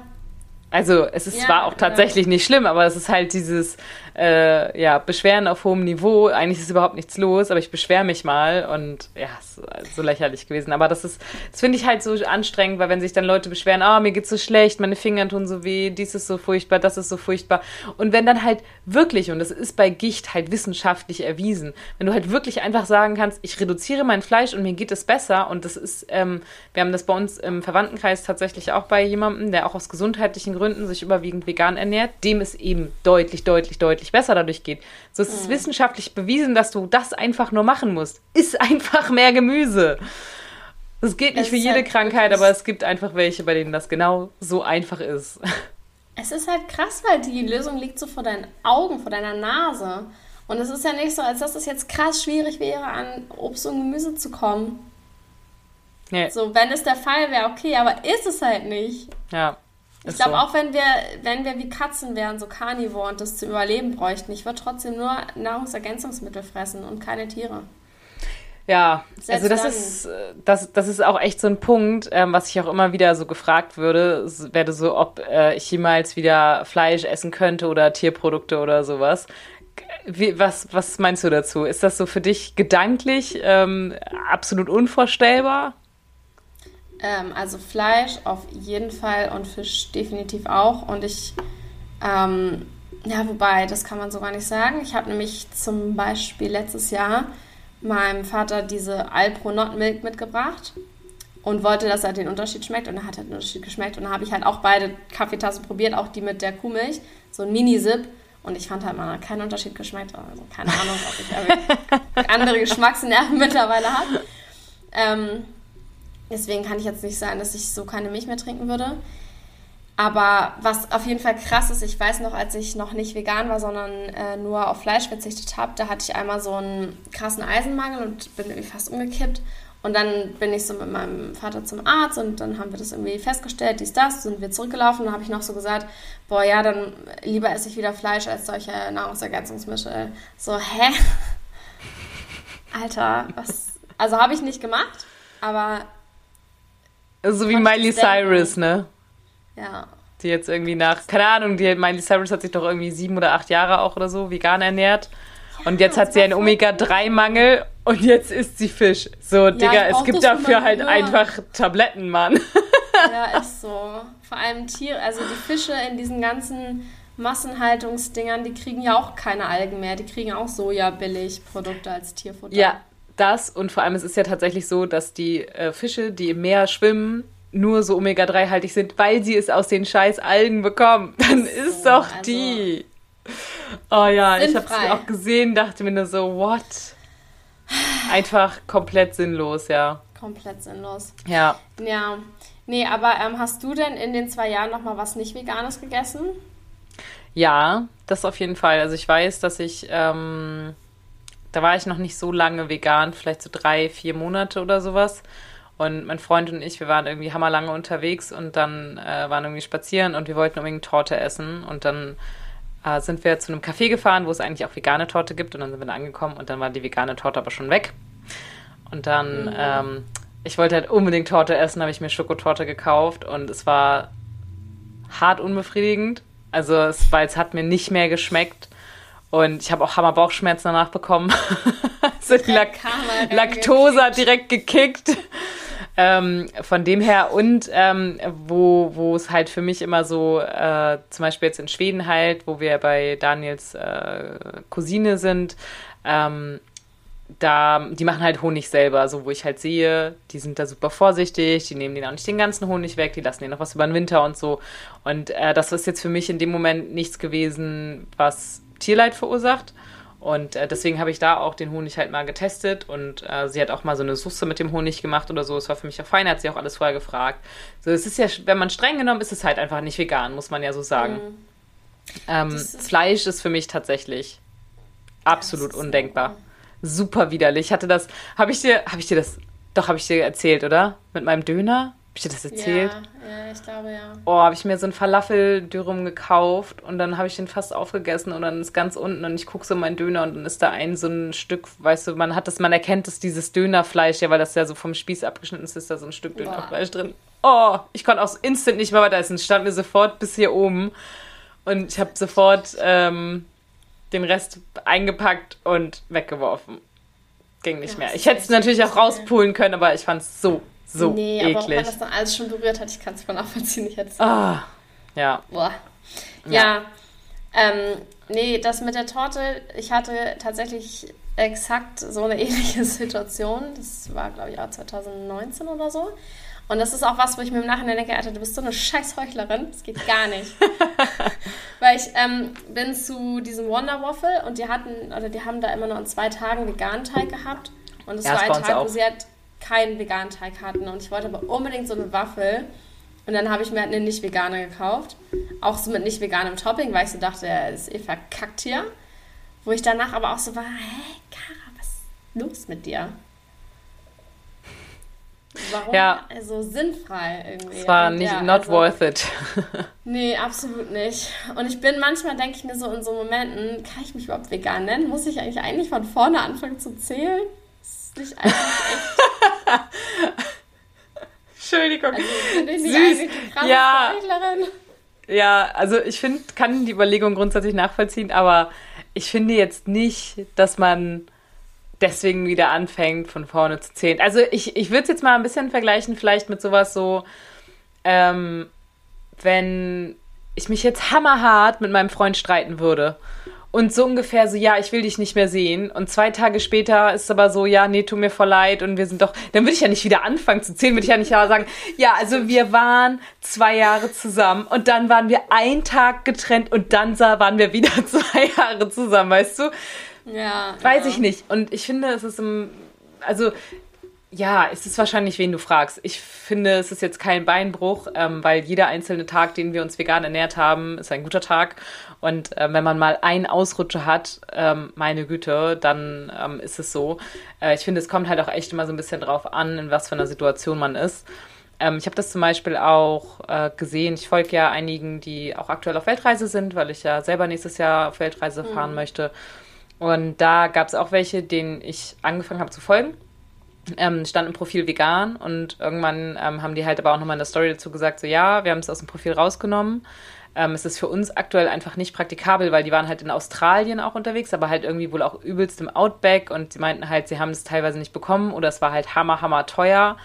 Also es ist ja, zwar auch tatsächlich nicht schlimm, aber es ist halt dieses, äh, ja, Beschweren auf hohem Niveau. Eigentlich ist überhaupt nichts los, aber ich beschwere mich mal und ja, so, so lächerlich gewesen. Aber das ist, das finde ich halt so anstrengend, weil wenn sich dann Leute beschweren, ah, oh, mir geht's so schlecht, meine Finger tun so weh, dies ist so furchtbar, das ist so furchtbar. Und wenn dann halt wirklich, und das ist bei Gicht halt wissenschaftlich erwiesen, wenn du halt wirklich einfach sagen kannst, ich reduziere mein Fleisch und mir geht es besser und das ist, ähm, wir haben das bei uns im Verwandtenkreis tatsächlich auch bei jemandem, der auch aus gesundheitlichen Gründen sich überwiegend vegan ernährt, dem ist eben deutlich, deutlich, deutlich besser dadurch geht. So ist es mhm. wissenschaftlich bewiesen, dass du das einfach nur machen musst. Iss einfach mehr Gemüse. Das geht nicht es für jede halt Krankheit, aber es gibt einfach welche, bei denen das genau so einfach ist. Es ist halt krass, weil die Lösung liegt so vor deinen Augen, vor deiner Nase. Und es ist ja nicht so, als dass es jetzt krass schwierig wäre, an Obst und Gemüse zu kommen. Nee. So, wenn es der Fall wäre, okay, aber ist es halt nicht. Ja. Ich glaube, so. auch wenn wir, wenn wir wie Katzen wären, so Carnivore und das zu überleben bräuchten, ich würde trotzdem nur Nahrungsergänzungsmittel fressen und keine Tiere. Ja, Selbst also das dann. ist, das, das ist auch echt so ein Punkt, ähm, was ich auch immer wieder so gefragt würde, werde so, ob äh, ich jemals wieder Fleisch essen könnte oder Tierprodukte oder sowas. Wie, was, was meinst du dazu? Ist das so für dich gedanklich ähm, absolut unvorstellbar? Ähm, also Fleisch auf jeden Fall und Fisch definitiv auch. Und ich, ähm, ja, wobei, das kann man so gar nicht sagen. Ich habe nämlich zum Beispiel letztes Jahr meinem Vater diese Alpro Not Milk mitgebracht und wollte, dass er den Unterschied schmeckt. Und er hat halt den Unterschied geschmeckt. Und dann habe ich halt auch beide Kaffeetassen probiert, auch die mit der Kuhmilch, so ein Mini-Sip. Und ich fand halt, man hat keinen Unterschied geschmeckt. Also keine Ahnung, ob ich andere Geschmacksnerven mittlerweile habe. Ähm, Deswegen kann ich jetzt nicht sagen, dass ich so keine Milch mehr trinken würde. Aber was auf jeden Fall krass ist, ich weiß noch, als ich noch nicht vegan war, sondern äh, nur auf Fleisch verzichtet habe, da hatte ich einmal so einen krassen Eisenmangel und bin irgendwie fast umgekippt. Und dann bin ich so mit meinem Vater zum Arzt und dann haben wir das irgendwie festgestellt, dies, das, sind wir zurückgelaufen. Dann habe ich noch so gesagt, boah, ja, dann lieber esse ich wieder Fleisch als solche Nahrungsergänzungsmittel. So, hä? Alter, was? Also habe ich nicht gemacht, aber so wie Miley Cyrus, ne? Ja. Die jetzt irgendwie nach, keine Ahnung, die Miley Cyrus hat sich doch irgendwie sieben oder acht Jahre auch oder so vegan ernährt. Und jetzt hat sie einen Omega-3-Mangel und jetzt isst sie Fisch. So, ja, Digga, es gibt dafür halt einfach Tabletten, Mann. Ja, ist so. Vor allem Tiere, also die Fische in diesen ganzen Massenhaltungsdingern, die kriegen ja auch keine Algen mehr. Die kriegen auch Soja-Billig-Produkte als Tierfutter. Ja, das und vor allem es ist ja tatsächlich so, dass die äh, Fische, die im Meer schwimmen, nur so Omega-3-haltig sind, weil sie es aus den scheiß Algen bekommen. Dann so, ist doch also die. Oh ja, ich habe es auch gesehen, dachte mir nur so, what? Einfach komplett sinnlos, ja. Komplett sinnlos. Ja. Ja. Nee, aber ähm, hast du denn in den zwei Jahren noch mal was nicht Veganes gegessen? Ja, das auf jeden Fall. Also ich weiß, dass ich ähm, da war ich noch nicht so lange vegan, vielleicht so drei, vier Monate oder sowas. Und mein Freund und ich, wir waren irgendwie hammerlange unterwegs und dann äh, waren irgendwie spazieren und wir wollten unbedingt Torte essen. Und dann äh, sind wir zu einem Café gefahren, wo es eigentlich auch vegane Torte gibt. Und dann sind wir da angekommen und dann war die vegane Torte aber schon weg. Und dann, mhm. ähm, ich wollte halt unbedingt Torte essen, habe ich mir Schokotorte gekauft und es war hart unbefriedigend. Also es, weil es hat mir nicht mehr geschmeckt. Und ich habe auch Hammer Bauchschmerzen danach bekommen. also die Lak Laktose hat direkt gekickt. Ähm, von dem her und ähm, wo, wo es halt für mich immer so, äh, zum Beispiel jetzt in Schweden halt, wo wir bei Daniels äh, Cousine sind, ähm, da, die machen halt Honig selber, so wo ich halt sehe, die sind da super vorsichtig, die nehmen den auch nicht den ganzen Honig weg, die lassen den noch was über den Winter und so. Und äh, das ist jetzt für mich in dem Moment nichts gewesen, was Tierleid verursacht. Und äh, deswegen habe ich da auch den Honig halt mal getestet und äh, sie hat auch mal so eine Susse mit dem Honig gemacht oder so. Es war für mich auch fein, hat sie auch alles vorher gefragt. So, es ist ja, wenn man streng genommen ist, es halt einfach nicht vegan, muss man ja so sagen. Mhm. Ähm, ist Fleisch ist für mich tatsächlich absolut undenkbar. super widerlich. Ich hatte das, habe ich dir, habe ich dir das, doch, habe ich dir erzählt, oder? Mit meinem Döner? Habe ich dir das erzählt? Ja, ja, ich glaube ja. Oh, habe ich mir so ein Falafel-Dürrum gekauft und dann habe ich den fast aufgegessen und dann ist ganz unten und ich gucke so meinen Döner und dann ist da ein so ein Stück, weißt du, man hat das, man erkennt es, dieses Dönerfleisch, ja, weil das ja so vom Spieß abgeschnitten ist, ist da so ein Stück Dönerfleisch drin. Oh, ich konnte auch instant nicht mehr weiter essen. Es stand mir sofort bis hier oben und ich habe sofort ähm, den Rest eingepackt und weggeworfen. Ging nicht ja, mehr. Ich hätte es natürlich auch rauspulen können, aber ich fand es so so nee, eklig. aber wenn man das dann alles schon berührt hat, ich kann es voll nachvollziehen. Ich hätte ah, ja. Boah. Ja. ja. Ähm, nee, das mit der Torte, ich hatte tatsächlich exakt so eine ähnliche Situation. Das war, glaube ich, auch 2019 oder so. Und das ist auch was, wo ich mir im Nachhinein denke, Alter, du bist so eine scheiß Heuchlerin. Das geht gar nicht. Weil ich ähm, bin zu diesem Wonder Waffle und die hatten, oder die haben da immer nur an zwei Tagen veganen Teig gehabt. Und es ja, war ein Tag, wo sie halt keinen veganen Teig hatten. Und ich wollte aber unbedingt so eine Waffel. Und dann habe ich mir halt eine nicht vegane gekauft. Auch so mit nicht veganem Topping, weil ich so dachte, er ist eh verkackt hier. Wo ich danach aber auch so war, hä, Kara, was ist los mit dir? Warum? Ja. Also sinnfrei irgendwie. Es war nicht ja, not also, worth it. nee, absolut nicht. Und ich bin manchmal, denke ich mir so in so Momenten, kann ich mich überhaupt vegan nennen? Muss ich eigentlich eigentlich von vorne anfangen zu zählen? Nicht eigentlich echt. Entschuldigung. Also, bin ich nicht Süß. ja. Ja, also ich finde, kann die Überlegung grundsätzlich nachvollziehen, aber ich finde jetzt nicht, dass man deswegen wieder anfängt, von vorne zu zählen. Also ich, ich würde es jetzt mal ein bisschen vergleichen, vielleicht mit sowas so, ähm, wenn ich mich jetzt hammerhart mit meinem Freund streiten würde und so ungefähr so, ja, ich will dich nicht mehr sehen. Und zwei Tage später ist es aber so, ja, nee, tut mir voll leid und wir sind doch, dann würde ich ja nicht wieder anfangen zu zählen, würde ich ja nicht sagen, ja, also wir waren zwei Jahre zusammen und dann waren wir einen Tag getrennt und dann waren wir wieder zwei Jahre zusammen, weißt du? Ja. Weiß ja. ich nicht. Und ich finde, es ist im, also ja, es ist wahrscheinlich, wen du fragst. Ich finde, es ist jetzt kein Beinbruch, ähm, weil jeder einzelne Tag, den wir uns vegan ernährt haben, ist ein guter Tag. Und äh, wenn man mal einen Ausrutscher hat, ähm, meine Güte, dann ähm, ist es so. Äh, ich finde, es kommt halt auch echt immer so ein bisschen drauf an, in was für einer Situation man ist. Ähm, ich habe das zum Beispiel auch äh, gesehen. Ich folge ja einigen, die auch aktuell auf Weltreise sind, weil ich ja selber nächstes Jahr auf Weltreise mhm. fahren möchte. Und da gab es auch welche, denen ich angefangen habe zu folgen ähm, stand im Profil vegan und irgendwann ähm, haben die halt aber auch nochmal in der Story dazu gesagt, so ja, wir haben es aus dem Profil rausgenommen. Ähm, es ist für uns aktuell einfach nicht praktikabel, weil die waren halt in Australien auch unterwegs, aber halt irgendwie wohl auch übelst im Outback und sie meinten halt, sie haben es teilweise nicht bekommen oder es war halt hammer, hammer teuer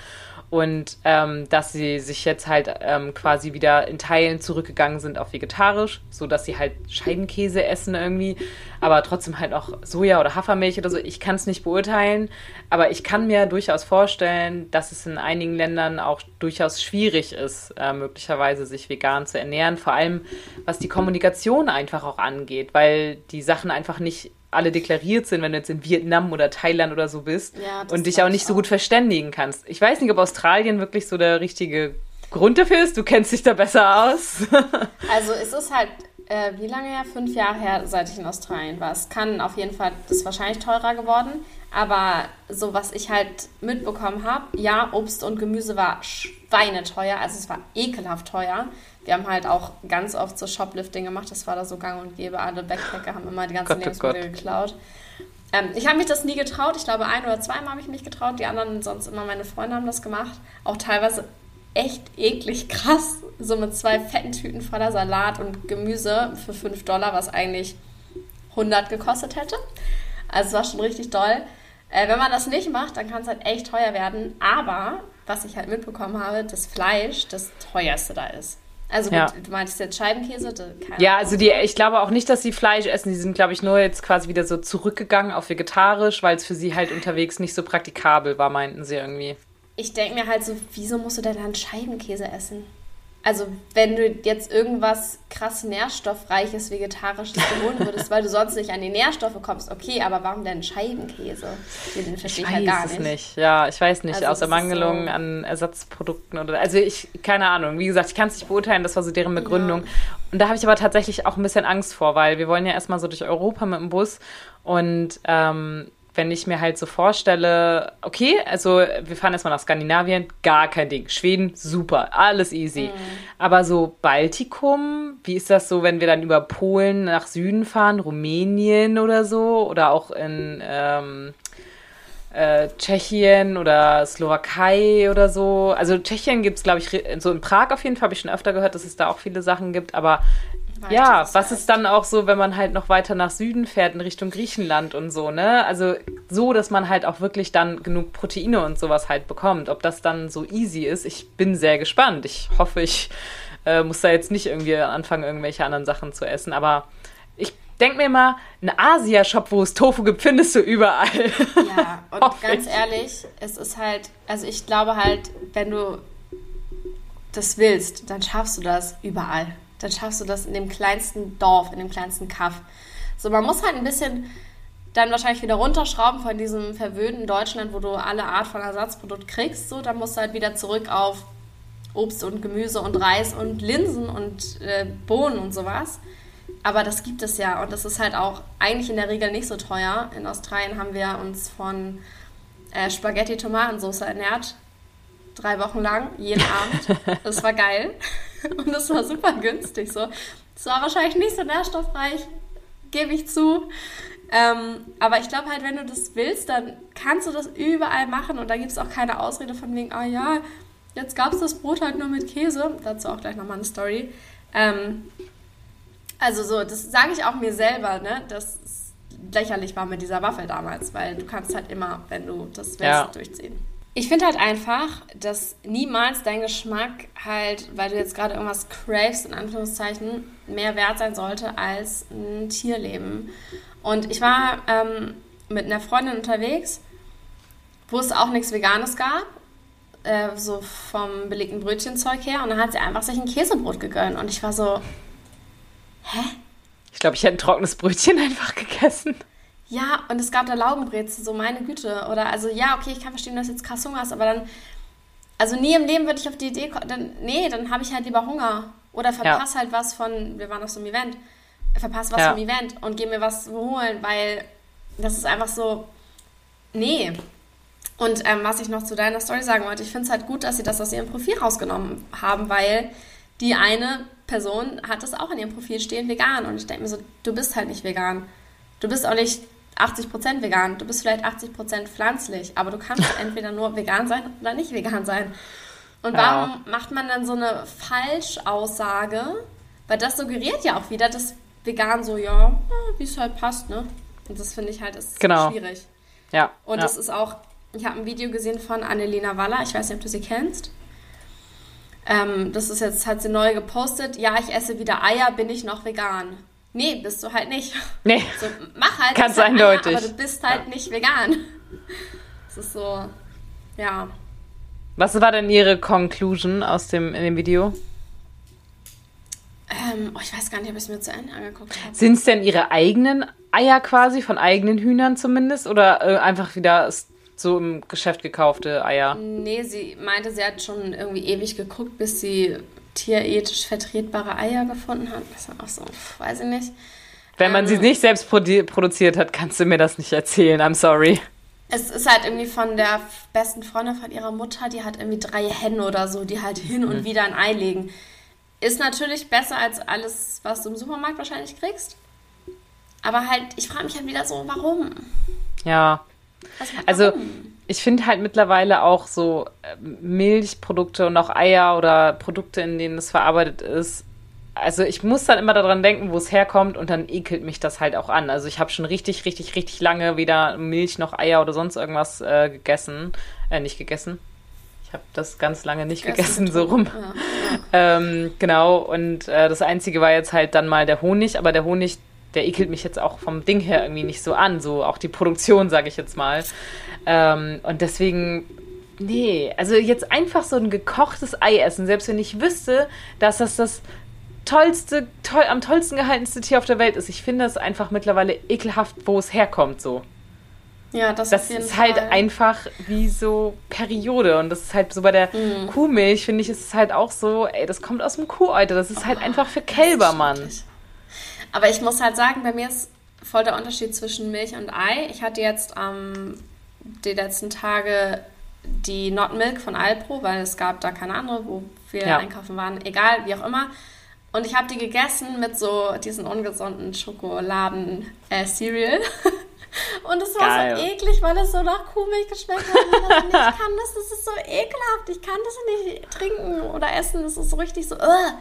und ähm, dass sie sich jetzt halt ähm, quasi wieder in Teilen zurückgegangen sind auf vegetarisch, so dass sie halt Scheibenkäse essen irgendwie, aber trotzdem halt auch Soja oder Hafermilch oder so. Ich kann es nicht beurteilen, aber ich kann mir durchaus vorstellen, dass es in einigen Ländern auch durchaus schwierig ist, äh, möglicherweise sich vegan zu ernähren, vor allem was die Kommunikation einfach auch angeht, weil die Sachen einfach nicht alle deklariert sind, wenn du jetzt in Vietnam oder Thailand oder so bist ja, und dich auch nicht so gut verständigen kannst. Ich weiß nicht, ob Australien wirklich so der richtige Grund dafür ist. Du kennst dich da besser aus. also es ist halt, äh, wie lange her? Fünf Jahre her, seit ich in Australien war. Es kann auf jeden Fall, das ist wahrscheinlich teurer geworden. Aber so, was ich halt mitbekommen habe, ja, Obst und Gemüse war schweineteuer. Also es war ekelhaft teuer. Wir haben halt auch ganz oft so Shoplifting gemacht. Das war da so gang und gäbe. Alle Backpacker haben immer die ganzen Gott, oh Lebensmittel Gott. geklaut. Ähm, ich habe mich das nie getraut. Ich glaube, ein oder zweimal habe ich mich getraut. Die anderen, sonst immer meine Freunde haben das gemacht. Auch teilweise echt eklig krass. So mit zwei fetten Tüten voller Salat und Gemüse für 5 Dollar, was eigentlich 100 gekostet hätte. Also es war schon richtig doll. Äh, wenn man das nicht macht, dann kann es halt echt teuer werden. Aber was ich halt mitbekommen habe, das Fleisch das teuerste da ist. Also gut, ja. du meintest jetzt Scheibenkäse? ja, also die, ich glaube auch nicht, dass sie Fleisch essen. Die sind, glaube ich, nur jetzt quasi wieder so zurückgegangen auf vegetarisch, weil es für sie halt unterwegs nicht so praktikabel war, meinten sie irgendwie. Ich denke mir halt so, wieso musst du denn dann Scheibenkäse essen? Also, wenn du jetzt irgendwas krass nährstoffreiches, vegetarisches holen würdest, weil du sonst nicht an die Nährstoffe kommst, okay, aber warum denn Scheibenkäse? Den verstehe ich, ich halt gar nicht. nicht. Ja, ich weiß nicht. Also Aus Ermangelung so an Ersatzprodukten oder. Also, ich, keine Ahnung. Wie gesagt, ich kann es nicht beurteilen, das war so deren Begründung. Ja. Und da habe ich aber tatsächlich auch ein bisschen Angst vor, weil wir wollen ja erstmal so durch Europa mit dem Bus und. Ähm, wenn ich mir halt so vorstelle, okay, also wir fahren erstmal nach Skandinavien, gar kein Ding. Schweden, super, alles easy. Mhm. Aber so Baltikum, wie ist das so, wenn wir dann über Polen nach Süden fahren, Rumänien oder so? Oder auch in ähm, äh, Tschechien oder Slowakei oder so. Also Tschechien gibt es, glaube ich, so in Prag auf jeden Fall, habe ich schon öfter gehört, dass es da auch viele Sachen gibt. Aber ja, was ist dann auch so, wenn man halt noch weiter nach Süden fährt, in Richtung Griechenland und so, ne? Also so, dass man halt auch wirklich dann genug Proteine und sowas halt bekommt. Ob das dann so easy ist, ich bin sehr gespannt. Ich hoffe, ich äh, muss da jetzt nicht irgendwie anfangen, irgendwelche anderen Sachen zu essen. Aber ich denk mir mal, ein Asia-Shop, wo es Tofu gibt, findest du überall. Ja, und ganz ehrlich, es ist halt, also ich glaube halt, wenn du das willst, dann schaffst du das überall. Dann schaffst du das in dem kleinsten Dorf, in dem kleinsten Kaff. So, man muss halt ein bisschen dann wahrscheinlich wieder runterschrauben von diesem verwöhnten Deutschland, wo du alle Art von Ersatzprodukt kriegst. So, dann musst du halt wieder zurück auf Obst und Gemüse und Reis und Linsen und äh, Bohnen und sowas. Aber das gibt es ja und das ist halt auch eigentlich in der Regel nicht so teuer. In Australien haben wir uns von äh, Spaghetti-Tomatensauce ernährt. Drei Wochen lang, jeden Abend. Das war geil. Und das war super günstig. So. Es war wahrscheinlich nicht so nährstoffreich, gebe ich zu. Ähm, aber ich glaube halt, wenn du das willst, dann kannst du das überall machen und da gibt es auch keine Ausrede von wegen, ah ja, jetzt gab es das Brot halt nur mit Käse. Dazu auch gleich nochmal eine Story. Ähm, also so, das sage ich auch mir selber, ne? Das lächerlich war mit dieser Waffel damals, weil du kannst halt immer, wenn du das willst, ja. durchziehen. Ich finde halt einfach, dass niemals dein Geschmack halt, weil du jetzt gerade irgendwas cravest, in Anführungszeichen, mehr wert sein sollte als ein Tierleben. Und ich war ähm, mit einer Freundin unterwegs, wo es auch nichts Veganes gab, äh, so vom belegten Brötchenzeug her. Und dann hat sie einfach sich ein Käsebrot gegönnt. Und ich war so, hä? Ich glaube, ich hätte ein trockenes Brötchen einfach gegessen. Ja, und es gab da Laugenbrezel, so meine Güte. Oder also, ja, okay, ich kann verstehen, dass du jetzt krass Hunger hast, aber dann, also nie im Leben würde ich auf die Idee kommen, dann, nee, dann habe ich halt lieber Hunger. Oder verpasse ja. halt was von, wir waren auf so einem Event, verpasse was ja. vom Event und gehe mir was holen, weil das ist einfach so, nee. Und ähm, was ich noch zu deiner Story sagen wollte, ich finde es halt gut, dass sie das aus ihrem Profil rausgenommen haben, weil die eine Person hat das auch in ihrem Profil stehen, vegan. Und ich denke mir so, du bist halt nicht vegan. Du bist auch nicht 80% vegan. Du bist vielleicht 80% pflanzlich, aber du kannst entweder nur vegan sein oder nicht vegan sein. Und warum ja. macht man dann so eine Falschaussage? Weil das suggeriert ja auch wieder, dass vegan so, ja, wie es halt passt, ne? Und das finde ich halt ist genau. schwierig. Ja. Und ja. das ist auch, ich habe ein Video gesehen von Annelena Waller, ich weiß nicht, ob du sie kennst. Ähm, das ist jetzt, hat sie neu gepostet. Ja, ich esse wieder Eier, bin ich noch vegan? Nee, bist du halt nicht. Nee. So, mach halt. Ganz eindeutig. Eier, aber du bist halt ja. nicht vegan. Das ist so, ja. Was war denn Ihre Conclusion aus dem, in dem Video? Ähm, oh, ich weiß gar nicht, ob ich es mir zu Ende angeguckt habe. Sind es denn Ihre eigenen Eier quasi, von eigenen Hühnern zumindest? Oder äh, einfach wieder so im Geschäft gekaufte Eier? Nee, sie meinte, sie hat schon irgendwie ewig geguckt, bis sie tierethisch vertretbare Eier gefunden hat. Das ist auch so, weiß ich nicht. Wenn man ähm, sie nicht selbst produ produziert hat, kannst du mir das nicht erzählen. I'm sorry. Es ist halt irgendwie von der besten Freundin von ihrer Mutter, die hat irgendwie drei Hennen oder so, die halt hin und mhm. wieder ein Ei legen. Ist natürlich besser als alles, was du im Supermarkt wahrscheinlich kriegst. Aber halt, ich frage mich halt wieder so, warum? Ja, also ich finde halt mittlerweile auch so äh, Milchprodukte und auch Eier oder Produkte, in denen es verarbeitet ist. Also ich muss dann immer daran denken, wo es herkommt und dann ekelt mich das halt auch an. Also ich habe schon richtig, richtig, richtig lange weder Milch noch Eier oder sonst irgendwas äh, gegessen. Äh, nicht gegessen. Ich habe das ganz lange nicht gegessen, gegessen so rum. Ja, ja. Ähm, genau, und äh, das Einzige war jetzt halt dann mal der Honig, aber der Honig, der ekelt mich jetzt auch vom Ding her irgendwie nicht so an, so auch die Produktion, sage ich jetzt mal. Ähm, und deswegen, nee, also jetzt einfach so ein gekochtes Ei essen, selbst wenn ich wüsste, dass das das tollste, toll, am tollsten gehaltenste Tier auf der Welt ist. Ich finde es einfach mittlerweile ekelhaft, wo es herkommt, so. Ja, das, das ist halt Fall. einfach wie so Periode. Und das ist halt so bei der mm. Kuhmilch, finde ich, ist es halt auch so, ey, das kommt aus dem Kuhäuter. Das ist halt oh, einfach für Kälber, Mann. Aber ich muss halt sagen, bei mir ist voll der Unterschied zwischen Milch und Ei. Ich hatte jetzt ähm, die letzten Tage die Not Milk von Alpro, weil es gab da keine andere, wo wir ja. einkaufen waren. Egal, wie auch immer. Und ich habe die gegessen mit so diesen ungesunden Schokoladen-Cereal. Äh, und es war Geil. so eklig, weil es so nach Kuhmilch geschmeckt hat. Und ich, ich kann das, das ist so ekelhaft. Ich kann das nicht trinken oder essen. Das ist so richtig so. Uh.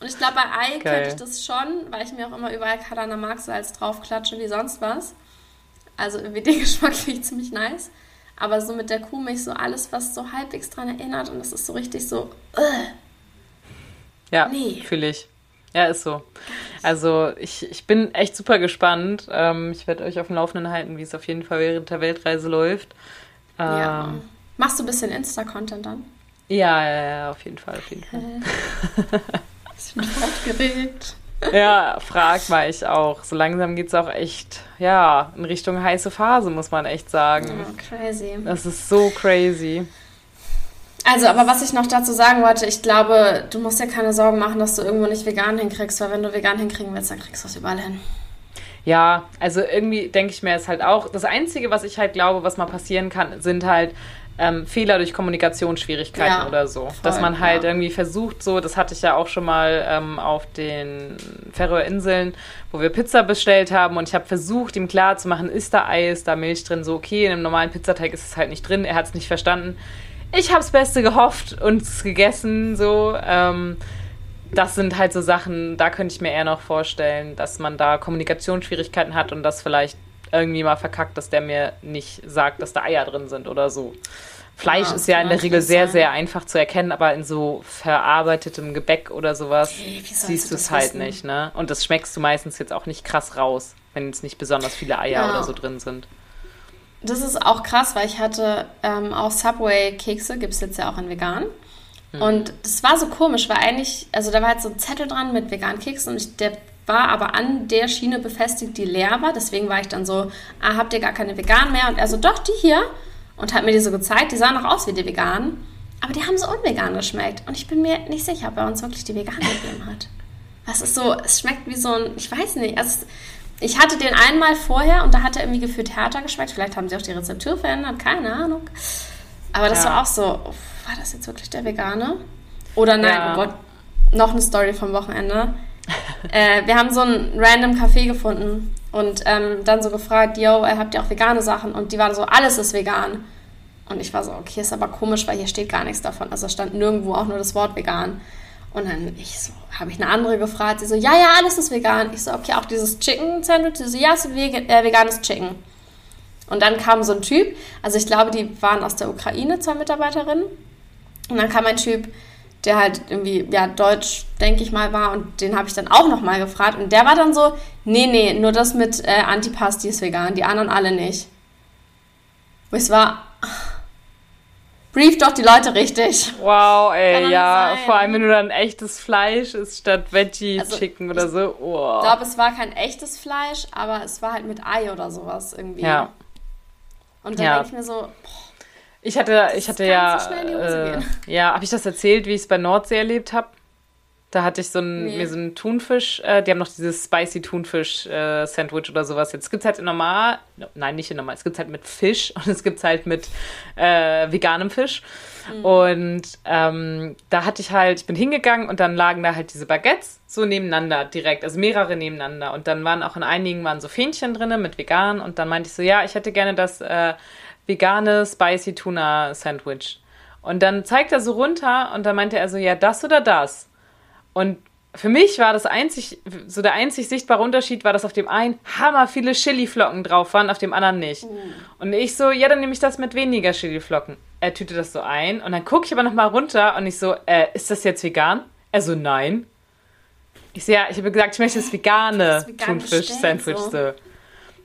Und ich glaube, bei Ei Geil. könnte ich das schon, weil ich mir auch immer überall Kalana Marksalz draufklatsche wie sonst was. Also irgendwie den Geschmack finde ich ziemlich nice. Aber so mit der Kuhmilch so alles, was so halbwegs dran erinnert und das ist so richtig so. Uh. Ja, nee. fühle ich. Ja, ist so. Also ich, ich bin echt super gespannt. Ähm, ich werde euch auf dem Laufenden halten, wie es auf jeden Fall während der Weltreise läuft. Ähm, ja. Machst du ein bisschen Insta-Content dann? Ja, ja, ja, auf jeden Fall, auf jeden Fall. ich bin aufgeregt. Ja, frag mal ich auch. So langsam geht es auch echt, ja, in Richtung heiße Phase, muss man echt sagen. Oh, crazy. Das ist so crazy. Also, aber was ich noch dazu sagen wollte, ich glaube, du musst dir keine Sorgen machen, dass du irgendwo nicht vegan hinkriegst, weil wenn du vegan hinkriegen willst, dann kriegst du es überall hin. Ja, also irgendwie denke ich mir es halt auch. Das Einzige, was ich halt glaube, was mal passieren kann, sind halt ähm, Fehler durch Kommunikationsschwierigkeiten ja, oder so. Voll, Dass man halt ja. irgendwie versucht, so, das hatte ich ja auch schon mal ähm, auf den Färöerinseln, wo wir Pizza bestellt haben und ich habe versucht, ihm klarzumachen, ist da Ei, ist da Milch drin, so okay, in einem normalen Pizzateig ist es halt nicht drin, er hat es nicht verstanden ich habe das Beste gehofft und es gegessen, so. Ähm, das sind halt so Sachen, da könnte ich mir eher noch vorstellen, dass man da Kommunikationsschwierigkeiten hat und das vielleicht irgendwie mal verkackt, dass der mir nicht sagt, dass da Eier drin sind oder so. Fleisch ja, ist ja in der Regel sehr, sehr einfach zu erkennen, aber in so verarbeitetem Gebäck oder sowas okay, siehst du es halt wissen? nicht, ne? Und das schmeckst du meistens jetzt auch nicht krass raus, wenn jetzt nicht besonders viele Eier ja. oder so drin sind. Das ist auch krass, weil ich hatte ähm, auch Subway-Kekse, gibt es jetzt ja auch in vegan. Mhm. Und das war so komisch, weil eigentlich, also da war halt so ein Zettel dran mit veganen Keksen und ich, der war aber an der Schiene befestigt, die leer war. Deswegen war ich dann so, ah, habt ihr gar keine veganen mehr? Und er so, doch, die hier. Und hat mir die so gezeigt, die sahen auch aus wie die veganen. Aber die haben so unvegan geschmeckt. Und ich bin mir nicht sicher, ob er uns wirklich die veganen gegeben hat. Was ist so, es schmeckt wie so ein, ich weiß nicht, also ich hatte den einmal vorher und da hat er irgendwie gefühlt härter geschmeckt. Vielleicht haben sie auch die Rezeptur verändert, keine Ahnung. Aber das ja. war auch so, war das jetzt wirklich der Vegane? Oder nein, ja. oh Gott, noch eine Story vom Wochenende. äh, wir haben so einen random Café gefunden und ähm, dann so gefragt, yo, äh, habt ihr auch vegane Sachen? Und die waren so, alles ist vegan. Und ich war so, okay, ist aber komisch, weil hier steht gar nichts davon. Also stand nirgendwo auch nur das Wort vegan. Und dann ich so, habe ich eine andere gefragt, sie so, ja, ja, alles ist vegan. Ich so, okay, auch dieses Chicken Sandwich, sie so, ja, es ist äh, veganes Chicken. Und dann kam so ein Typ, also ich glaube, die waren aus der Ukraine, zwei Mitarbeiterinnen. Und dann kam ein Typ, der halt irgendwie, ja, deutsch, denke ich mal, war. Und den habe ich dann auch nochmal gefragt. Und der war dann so, nee, nee, nur das mit äh, Antipasti ist vegan, die anderen alle nicht. Wo ich war, Brief doch die Leute richtig. Wow, ey, ja. Vor allem, wenn du dann echtes Fleisch isst statt Veggie-Chicken also, oder so. Oh. Ich glaube, es war kein echtes Fleisch, aber es war halt mit Ei oder sowas irgendwie. Ja. Und dann ja. denke ich mir so, boah, ich hatte, ich hatte ja, so äh, ja, habe ich das erzählt, wie ich es bei Nordsee erlebt habe? Da hatte ich so ein, nee. mir so einen Thunfisch, äh, die haben noch dieses Spicy Thunfisch-Sandwich äh, oder sowas. Jetzt gibt es halt in normal, nein, nicht in normal, es gibt halt mit Fisch und es gibt halt mit äh, veganem Fisch. Mhm. Und ähm, da hatte ich halt, ich bin hingegangen und dann lagen da halt diese Baguettes so nebeneinander direkt, also mehrere nebeneinander. Und dann waren auch in einigen waren so Fähnchen drin mit vegan und dann meinte ich so, ja, ich hätte gerne das äh, vegane Spicy Tuna Sandwich. Und dann zeigt er so runter und dann meinte er so, ja, das oder das? Und für mich war das einzig, so der einzig sichtbare Unterschied war, dass auf dem einen hammer viele Chiliflocken drauf waren, auf dem anderen nicht. Mm. Und ich so, ja, dann nehme ich das mit weniger Chiliflocken. Er tüte das so ein und dann gucke ich aber nochmal runter und ich so, äh, ist das jetzt vegan? Er so, nein. Ich so, ja, ich habe gesagt, ich möchte das vegane, vegane Thunfisch-Sandwich so. so.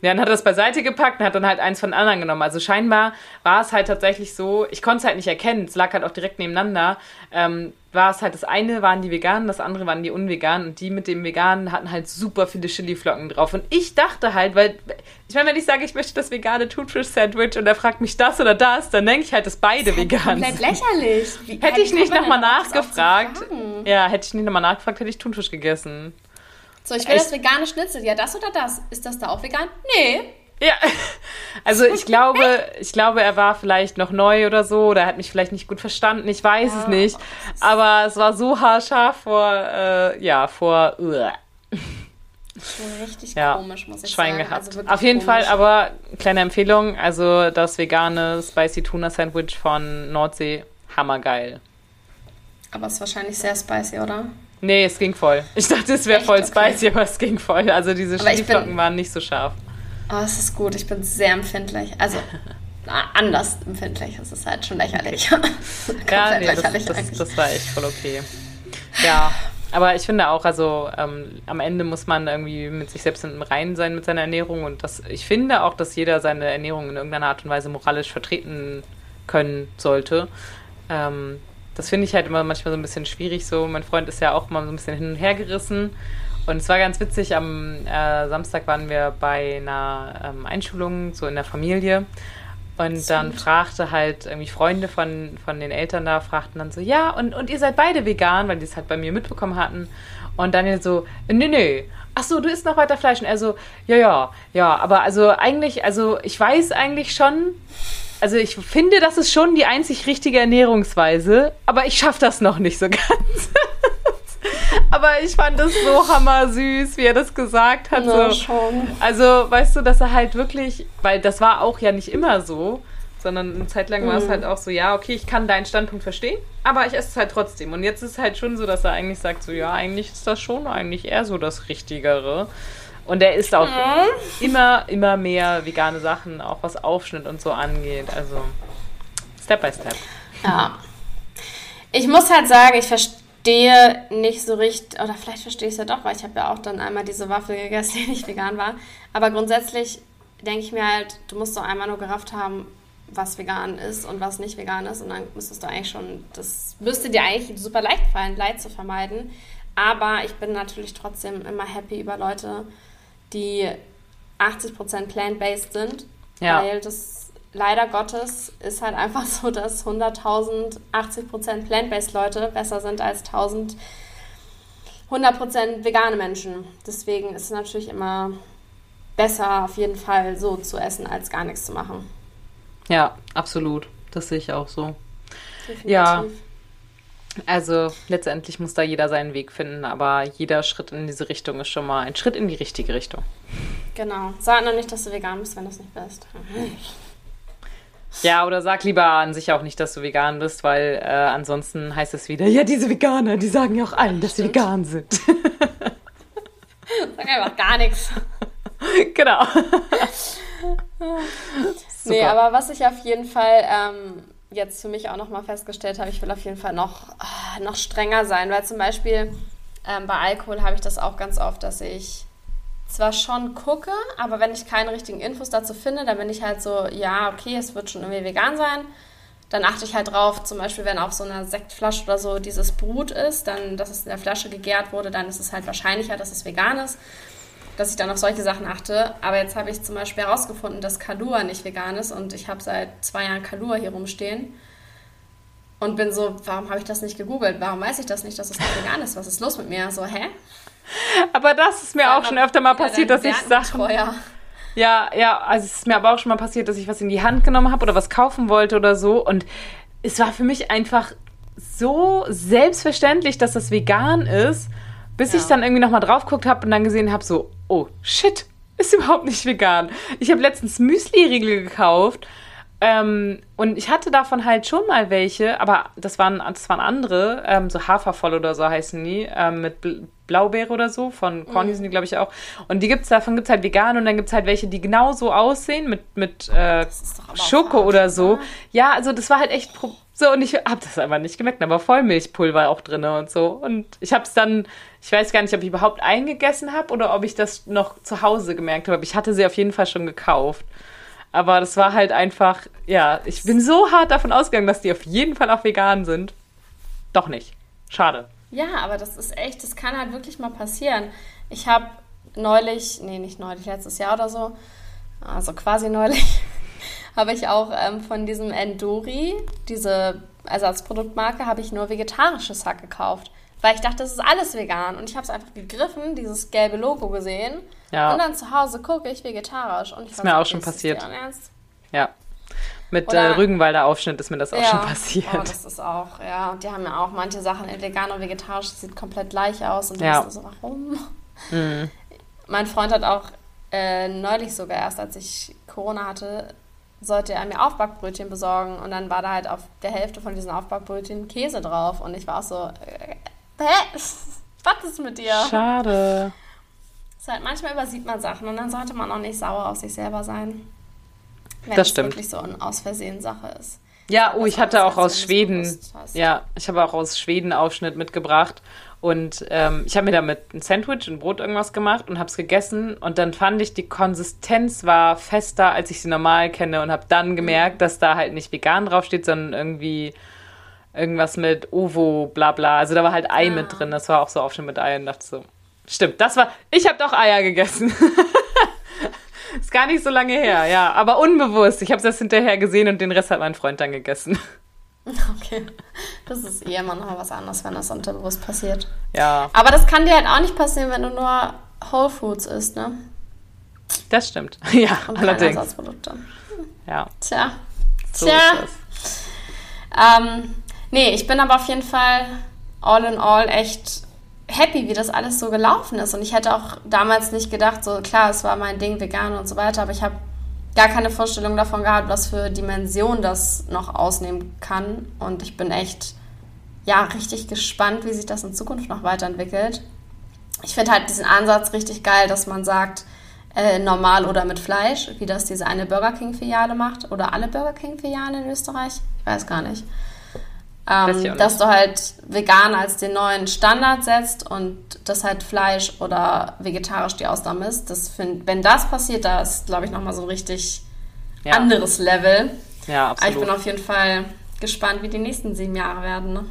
Ja, dann hat er das beiseite gepackt und hat dann halt eins von den anderen genommen. Also scheinbar war es halt tatsächlich so, ich konnte es halt nicht erkennen, es lag halt auch direkt nebeneinander. Ähm, war es halt das eine waren die Veganen, das andere waren die Unveganen und die mit dem Veganen hatten halt super viele Chiliflocken drauf. Und ich dachte halt, weil, ich meine, wenn ich sage, ich möchte das vegane Thunfisch-Sandwich und er fragt mich das oder das, dann denke ich halt, dass beide das vegan sind. Komplett lächerlich. Wie, hätte ich nicht nochmal nachgefragt, ja, hätte ich nicht nochmal nachgefragt, hätte ich Thunfisch gegessen. So, ich will das vegane Schnitzel. Ja, das oder das? Ist das da auch vegan? Nee. Ja, also ich glaube, ich glaube, er war vielleicht noch neu oder so, oder er hat mich vielleicht nicht gut verstanden, ich weiß ja, es nicht. Aber es war so haarscharf vor, äh, ja, vor. Uh. Schon richtig ja, komisch, muss ich Schwein sagen. gehabt. Also Auf jeden komisch. Fall, aber kleine Empfehlung, also das vegane Spicy Tuna Sandwich von Nordsee, hammergeil. Aber es ist wahrscheinlich sehr spicy, oder? Nee, es ging voll. Ich dachte, es wäre voll okay. spicy, aber es ging voll. Also diese Chiliflocken waren nicht so scharf. Oh, es ist gut. Ich bin sehr empfindlich. Also anders empfindlich. Es ist halt schon lächerlich. Okay. ja, nee, lächerlich das, das, das, war echt voll okay. Ja, aber ich finde auch, also ähm, am Ende muss man irgendwie mit sich selbst im Reinen sein mit seiner Ernährung und das, ich finde auch, dass jeder seine Ernährung in irgendeiner Art und Weise moralisch vertreten können sollte. Ähm, das finde ich halt immer manchmal so ein bisschen schwierig. So, mein Freund ist ja auch mal so ein bisschen hin und her gerissen. Und es war ganz witzig, am äh, Samstag waren wir bei einer ähm, Einschulung, so in der Familie. Und dann fragte halt irgendwie Freunde von, von den Eltern da, fragten dann so, ja, und, und ihr seid beide vegan, weil die es halt bei mir mitbekommen hatten. Und Daniel so, nee, nee. Ach so, du isst noch weiter Fleisch. Und er so, ja, ja, ja, aber also eigentlich, also ich weiß eigentlich schon, also ich finde, das ist schon die einzig richtige Ernährungsweise, aber ich schaffe das noch nicht so ganz. aber ich fand das so hammersüß, wie er das gesagt hat. Ja, so. schon. Also, weißt du, dass er halt wirklich, weil das war auch ja nicht immer so, sondern eine Zeit lang war es mhm. halt auch so, ja, okay, ich kann deinen Standpunkt verstehen, aber ich esse es halt trotzdem. Und jetzt ist es halt schon so, dass er eigentlich sagt, so, ja, eigentlich ist das schon eigentlich eher so das Richtigere. Und er isst auch mhm. immer, immer mehr vegane Sachen, auch was Aufschnitt und so angeht. Also Step by Step. Ja. Ich muss halt sagen, ich verstehe nicht so richtig, oder vielleicht verstehe ich es ja doch, weil ich habe ja auch dann einmal diese Waffel gegessen, die nicht vegan war. Aber grundsätzlich denke ich mir halt, du musst doch einmal nur gerafft haben, was vegan ist und was nicht vegan ist. Und dann müsstest du eigentlich schon, das müsste dir eigentlich super leicht fallen, Leid zu vermeiden. Aber ich bin natürlich trotzdem immer happy über Leute, die 80% plant-based sind, ja. weil das leider Gottes ist halt einfach so, dass 100.000 80% plant-based Leute besser sind als 1000 100% vegane Menschen. Deswegen ist es natürlich immer besser, auf jeden Fall so zu essen, als gar nichts zu machen. Ja, absolut. Das sehe ich auch so. Definitiv. Ja, also letztendlich muss da jeder seinen Weg finden, aber jeder Schritt in diese Richtung ist schon mal ein Schritt in die richtige Richtung. Genau. Sag nur nicht, dass du vegan bist, wenn du es nicht bist. Ja, oder sag lieber an sich auch nicht, dass du vegan bist, weil äh, ansonsten heißt es wieder, ja, diese Veganer, die sagen ja auch allen, dass sie vegan sind. Sag einfach gar nichts. Genau. nee, aber was ich auf jeden Fall ähm, jetzt für mich auch nochmal festgestellt habe, ich will auf jeden Fall noch, ah, noch strenger sein, weil zum Beispiel ähm, bei Alkohol habe ich das auch ganz oft, dass ich zwar schon gucke, aber wenn ich keine richtigen Infos dazu finde, dann bin ich halt so, ja, okay, es wird schon irgendwie vegan sein. Dann achte ich halt drauf, zum Beispiel, wenn auf so einer Sektflasche oder so dieses Brut ist, dann, dass es in der Flasche gegärt wurde, dann ist es halt wahrscheinlicher, dass es vegan ist dass ich dann auf solche Sachen achte. Aber jetzt habe ich zum Beispiel herausgefunden, dass Kalua nicht vegan ist und ich habe seit zwei Jahren Kalua hier rumstehen und bin so, warum habe ich das nicht gegoogelt? Warum weiß ich das nicht, dass es nicht vegan ist? Was ist los mit mir? So, hä? Aber das ist mir ja, auch schon öfter mal passiert, dass ich Sachen... Ja, ja, also es ist mir aber auch schon mal passiert, dass ich was in die Hand genommen habe oder was kaufen wollte oder so und es war für mich einfach so selbstverständlich, dass das vegan ist bis ja. ich dann irgendwie nochmal drauf geguckt habe und dann gesehen habe, so, oh shit, ist überhaupt nicht vegan. Ich habe letztens Müsli-Riegel gekauft ähm, und ich hatte davon halt schon mal welche, aber das waren, das waren andere, ähm, so Hafervoll oder so heißen die, ähm, mit Blaubeere oder so, von Corny mhm. sind die, glaube ich, auch. Und die gibt's, davon gibt es halt vegan und dann gibt es halt welche, die genau so aussehen, mit, mit äh, Schoko oder so. Ja, also das war halt echt so, und ich habe das einfach nicht gemerkt, aber Vollmilchpulver auch drin und so. Und ich habe es dann, ich weiß gar nicht, ob ich überhaupt eingegessen habe oder ob ich das noch zu Hause gemerkt habe. Ich hatte sie auf jeden Fall schon gekauft. Aber das war halt einfach, ja, ich bin so hart davon ausgegangen, dass die auf jeden Fall auch vegan sind. Doch nicht. Schade. Ja, aber das ist echt, das kann halt wirklich mal passieren. Ich habe neulich, nee, nicht neulich, letztes Jahr oder so, also quasi neulich, habe ich auch ähm, von diesem Endori, diese Ersatzproduktmarke, habe ich nur vegetarisches Hack gekauft. weil ich dachte, das ist alles vegan. Und ich habe es einfach gegriffen, dieses gelbe Logo gesehen. Ja. Und dann zu Hause gucke ich vegetarisch. Und ich Ist mir auch schon passiert. Ja. Mit Oder- äh, Rügenwalder Aufschnitt ist mir das auch ja. schon passiert. Oh, das ist auch, ja. Und die haben ja auch manche Sachen in vegan und vegetarisch, das sieht komplett gleich aus. Und Ja. so, warum? Mhm. Mein Freund hat auch äh, neulich sogar erst, als ich Corona hatte, sollte er mir Aufbackbrötchen besorgen. Und dann war da halt auf der Hälfte von diesen Aufbackbrötchen Käse drauf. Und ich war auch so, äh, hä? Was ist mit dir? Schade. Ist halt, manchmal übersieht man Sachen und dann sollte man auch nicht sauer auf sich selber sein. Wenn Das es stimmt. wirklich so eine aus Versehen Sache ist. Ja, oh, ich hatte auch aus wenn Schweden, ja, ich habe auch aus Schweden Aufschnitt mitgebracht und ähm, ich habe mir damit ein Sandwich und Brot irgendwas gemacht und habe es gegessen und dann fand ich, die Konsistenz war fester, als ich sie normal kenne und habe dann gemerkt, dass da halt nicht vegan draufsteht, sondern irgendwie irgendwas mit Ovo, bla bla. Also da war halt Ei Ah. mit drin, das war auch so Aufschnitt mit Ei und dachte so, stimmt, das war, ich habe doch Eier gegessen. Ist gar nicht so lange her, ja, aber unbewusst. Ich habe es erst hinterher gesehen und den Rest hat mein Freund dann gegessen. Okay. Das ist eh immer noch was anderes, wenn das unterbewusst passiert. Ja, Aber das kann dir halt auch nicht passieren, wenn du nur Whole Foods isst, ne? das stimmt. Ja, Und allerdings. Ersatzprodukte. Ja, Tja. so Tja. ist das. Ähm, nee, ich bin aber auf jeden Fall all in all echt happy, wie das alles so gelaufen ist. Und ich hätte auch damals nicht gedacht, so klar, es war mein Ding, vegan und so weiter, aber ich habe gar keine Vorstellung davon gehabt, was für Dimension das noch ausnehmen kann. Und ich bin echt, ja, richtig gespannt, wie sich das in Zukunft noch weiterentwickelt. Ich finde halt diesen Ansatz richtig geil, dass man sagt, äh, normal oder mit Fleisch, wie das diese eine Burger King-Filiale macht oder alle Burger King-Filialen in Österreich. Ich weiß gar nicht. Weiß Ähm, dass du halt vegan als den neuen Standard setzt und dass halt Fleisch oder vegetarisch die Ausnahme ist. Das find, wenn das passiert, da ist, glaube ich, nochmal so ein richtig Ja, anderes Level. ja Aber ich bin absolut. auf jeden Fall gespannt, wie die nächsten sieben Jahre werden. Ne?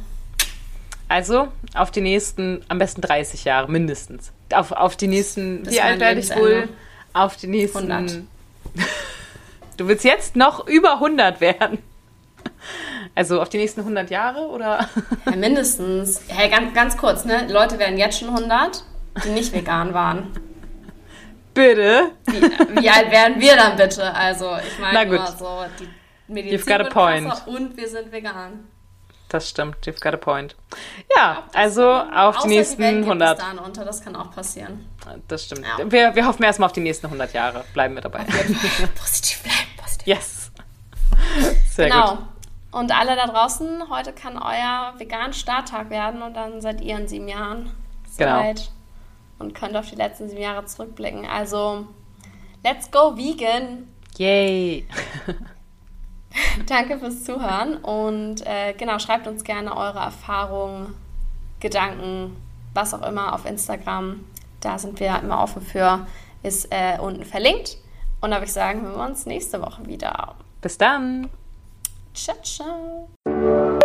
Also auf die nächsten, am besten 30 Jahre mindestens. Auf, auf die nächsten, Bis wie alt werde ich wohl? Auf die nächsten. 100. Du willst jetzt noch über 100 werden. Also auf die nächsten 100 Jahre oder? Ja, mindestens. Hey, ganz, ganz kurz, ne? Leute werden jetzt schon 100, die nicht vegan waren. Bitte? Wie, wie alt wären wir dann bitte? Also, ich meine nur so, die Medizin You've got a point. und wir sind vegan. Das stimmt, you've got a point. Ja, also auf die nächsten die Welt geht 100. bis dahin unter, das kann auch passieren. Das stimmt. Ja. Wir, wir hoffen erstmal auf die nächsten 100 Jahre. Bleiben wir dabei. positiv bleiben, positiv. Yes. Sehr genau. gut. Und alle da draußen, heute kann euer vegan Starttag werden und dann seid ihr in sieben Jahren Genau. soweit und könnt auf die letzten sieben Jahre zurückblicken. Also, let's go vegan! Yay. Danke fürs Zuhören und äh, genau, schreibt uns gerne eure Erfahrungen, Gedanken, was auch immer auf Instagram. Da sind wir immer offen für, ist äh, unten verlinkt. Und da würde ich sagen, hören wir uns nächste Woche wieder. Bis dann. Ciao, ciao.